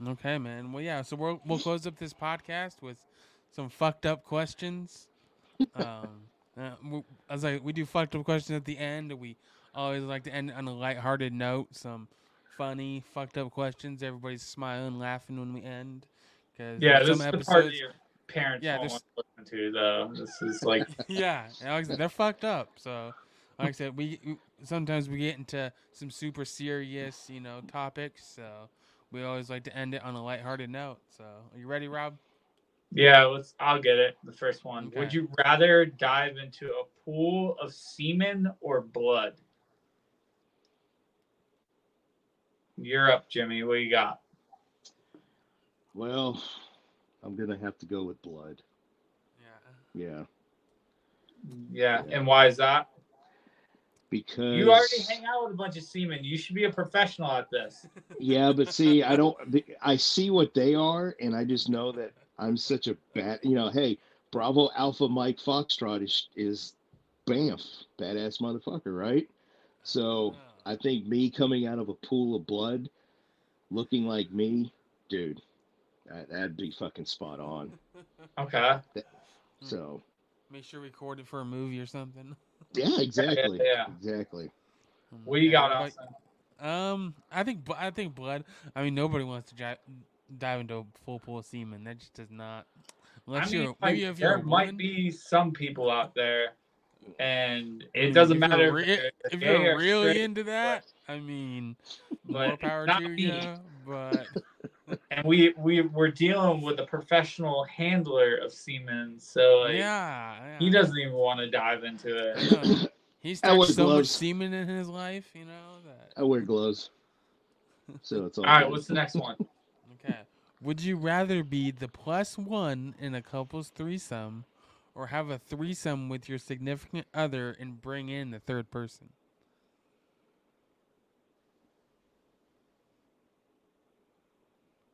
okay, man. Well, yeah, so we'll we'll close up this podcast with some fucked up questions. Um, uh, we, I was like, we do fucked up questions at the end. and We always like to end on a lighthearted note. Some funny fucked up questions. Everybody's smiling, laughing when we end. Cause Yeah, this is some the part that your parents Yeah, won't want to listen to, though. This is like, yeah, like said, they're fucked up. So, like I said, we we- sometimes we get into some super serious, you know, topics. So we always like to end it on a lighthearted note. So, are you ready, Rob? yeah, let's. I'll get it. The first one. Okay. Would you rather dive into a pool of semen or blood? You're up, Jimmy. What you got? Well, I'm gonna have to go with blood. Yeah. Yeah, Yeah, Yeah. and why is that? because You already hang out with a bunch of semen. You should be a professional at this. Yeah, but see, I don't. I see what they are, and I just know that I'm such a bad. You know, hey, Bravo Alpha Mike Foxtrot is is, bamf, badass motherfucker, right? So I think me coming out of a pool of blood, looking like me, dude, that, that'd be fucking spot on. Okay. Hmm. So Make sure we record it for a movie or something. yeah, exactly, yeah. exactly. What you got, Okay, Austin? but- Um, I think I think blood. I mean, nobody wants to dive, dive into a full pool of semen. That just does not. Unless I mean, you're like, maybe if you're there a might woman, be some people out there, and it doesn't if you're matter re- if you're really straight, into that. I mean, more power not to me. you. But And we we we're dealing with a professional handler of semen, so like yeah, yeah. he doesn't even want to dive into it. Yeah. He's I wear touched so much semen in his life, you know that. I wear gloves, so it's all. All right, what's the next one? Okay. Would you rather be the plus one in a couple's threesome, or have a threesome with your significant other and bring in the third person?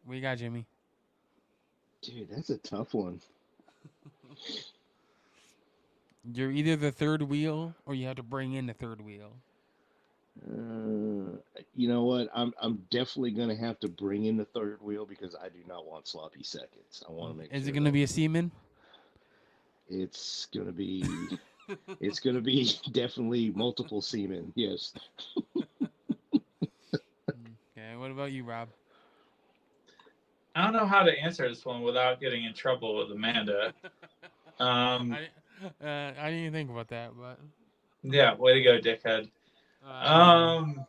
We got Jimmy. Dude, that's a tough one. You're either the third wheel, or you have to bring in the third wheel. Uh, you know what? I'm I'm definitely gonna have to bring in the third wheel because I do not want sloppy seconds. I want to make. Is sure it going to be a semen? It's gonna be. it's gonna be definitely multiple semen. Yes. Okay. What about you, Rob? I don't know how to answer this one without getting in trouble with Amanda. Um, I, uh, I didn't even think about that, but yeah, way to go, dickhead. um, Um,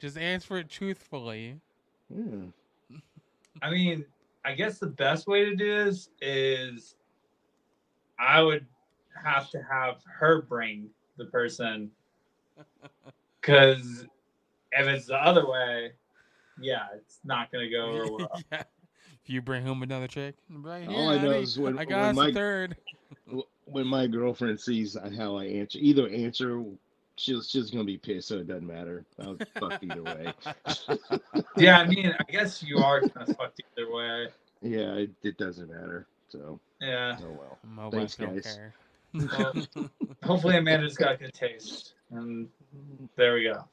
just answer it truthfully. Yeah. I mean, I guess the best way to do this is I would have to have her bring the person because if it's the other way, yeah, it's not gonna go over well. yeah. If you bring home another chick, right All I know honey, is when- I got us my- third. When my girlfriend sees how I answer, either answer, she's she's gonna be pissed. So it doesn't matter. I'll fuck either way. Yeah, I mean, I guess you are kind of fucked either way. Yeah, it, it doesn't matter. So Yeah. oh well. My Thanks, wife don't guys. care. Well, Hopefully, Amanda's got good taste, and there we go.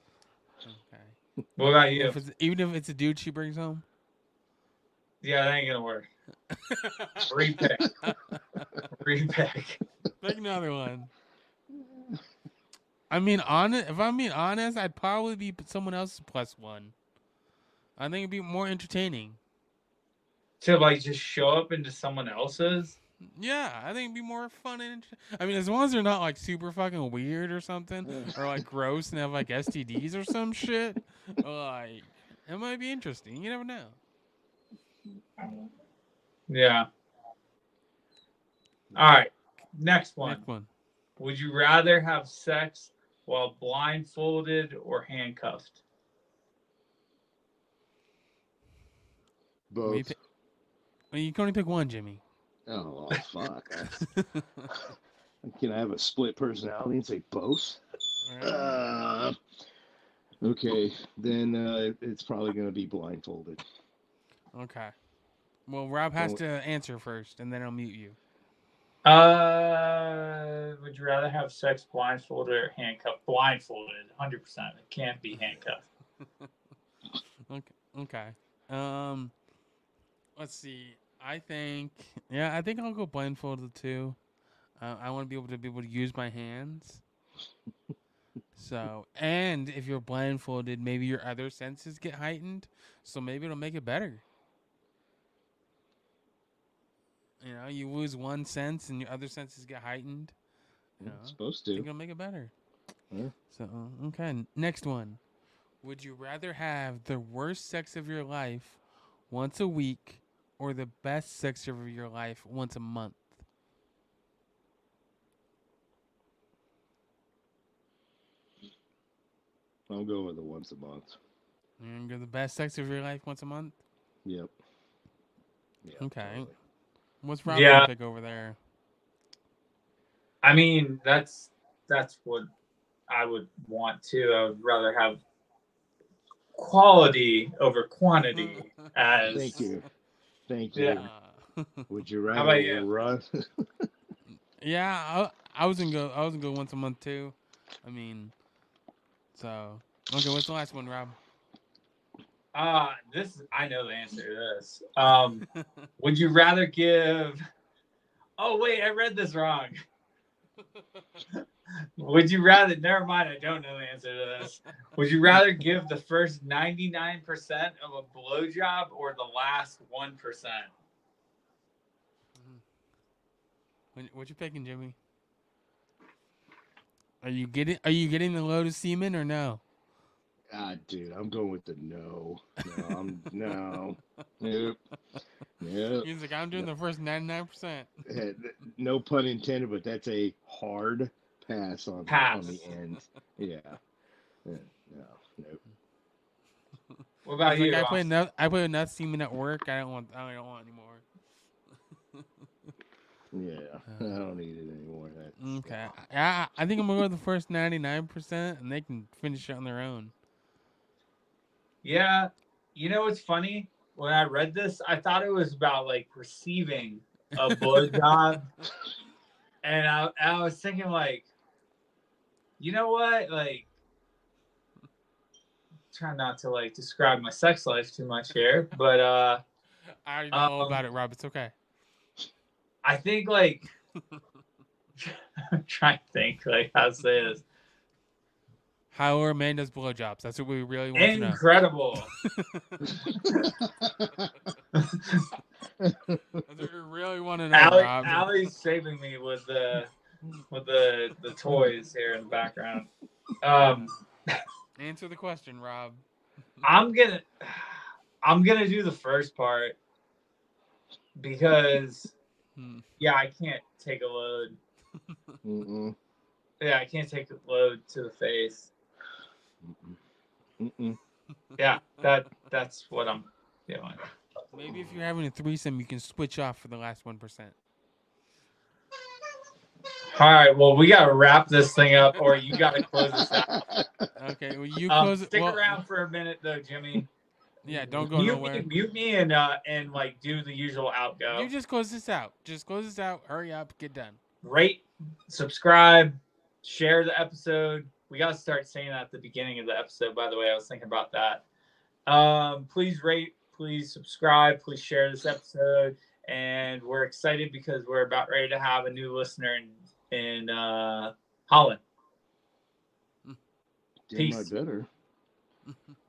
okay. What about you? If even if it's a dude she brings home. Yeah, that ain't gonna work. Repick. Repick. Pick another one. I mean, honest. If I'm being honest, I'd probably be someone else's plus one. I think it'd be more entertaining. To like just show up into someone else's. Yeah, I think it'd be more fun and. I mean, as long as they're not like super fucking weird or something, or like gross and have like STDs or some shit, like it might be interesting. You never know. Yeah. All right. Next one. Next one. Would you rather have sex while blindfolded or handcuffed? Both. Pi- Well, you can only pick one, Jimmy. Oh, well, fuck. Can I have a split personality and say both? Uh, okay, then uh, it's probably going to be blindfolded. okay. Well, Rob has to answer first, and then I'll mute you. Uh, would you rather have sex blindfolded or handcuffed? Blindfolded, hundred percent. It can't be handcuffed. Okay. Okay. Um, let's see. I think, yeah, I think I'll go blindfolded too. Uh, I want to be able to be able to use my hands. so, and if you're blindfolded, maybe your other senses get heightened. So maybe it'll make it better. You know, you lose one sense and your other senses get heightened. Yeah, Yeah. it's supposed to. it'll make it better. Yeah. So okay, next one. Would you rather have the worst sex of your life once a week or the best sex of your life once a month? I'll go with the once a month. You're gonna go the best sex of your life once a month? Yep. Yeah, Okay. totally. What's wrong Yeah. gonna pick over there? I mean, that's that's what I would want to. I would rather have quality over quantity. As Thank you. Thank you. Yeah. Would you How rather about you? run? yeah, I, I was gonna go. I was gonna go once a month too. I mean, so okay. What's the last one, Rob? Uh, this I know the answer to this. Um, would you rather give? Oh wait, I read this wrong. Would you rather? Never mind, I don't know the answer to this. Would you rather give the first ninety nine percent of a blowjob or the last one percent? What, what you picking, Jimmy? Are you getting Are you getting the load of semen or no? ah, dude, I'm going with the no. No, I'm no. Nope. Nope. He's like, I'm doing the first ninety nine percent. Eh, No pun intended, but that's a hard pass on, on the end. Yeah. Yeah, No, nope. What about you? Like, I Ross? put enough. I put enough semen at work. I don't want. I don't want anymore. Yeah, I don't need it anymore. That's, mm, Okay. I I think I'm gonna go with the first ninety nine percent, and they can finish it on their own. Yeah, you know what's funny? When I read this, I thought it was about like receiving a blowjob, and I, I was thinking like, you know what? Like, try not to like describe my sex life too much here, but uh, I already know all Um, about it, Rob. It's okay. I think like, I'm trying to think like how to say this. How are Amanda's blowjobs? That's what we really want to know. Incredible. That's what we really want to know, Allie, Rob. Allie's saving me with the with the the toys here in the background. Um, Answer the question, Rob. I'm gonna I'm gonna do the first part because Hmm. yeah, I can't take a load. Mm-mm, Yeah, I can't take a load to the face. mm-mm, mm-mm. Yeah, that that's what I'm doing. Maybe if you're having a threesome, you can switch off for the last one percent. All right, well, we gotta wrap this thing up, or you gotta close this out. Okay, well you Um, close it. stick well, around for a minute though, Jimmy. Yeah, don't go mute nowhere. Me, mute me and uh and like do the usual outgo. You just close this out. Just close this out. Hurry up. Get done. rate, subscribe, share the episode. We got to start saying that at the beginning of the episode, by the way. I was thinking about that. Um, please rate, please subscribe, please share this episode. And we're excited because we're about ready to have a new listener in, in uh, Holland. Damn, I Peace. better.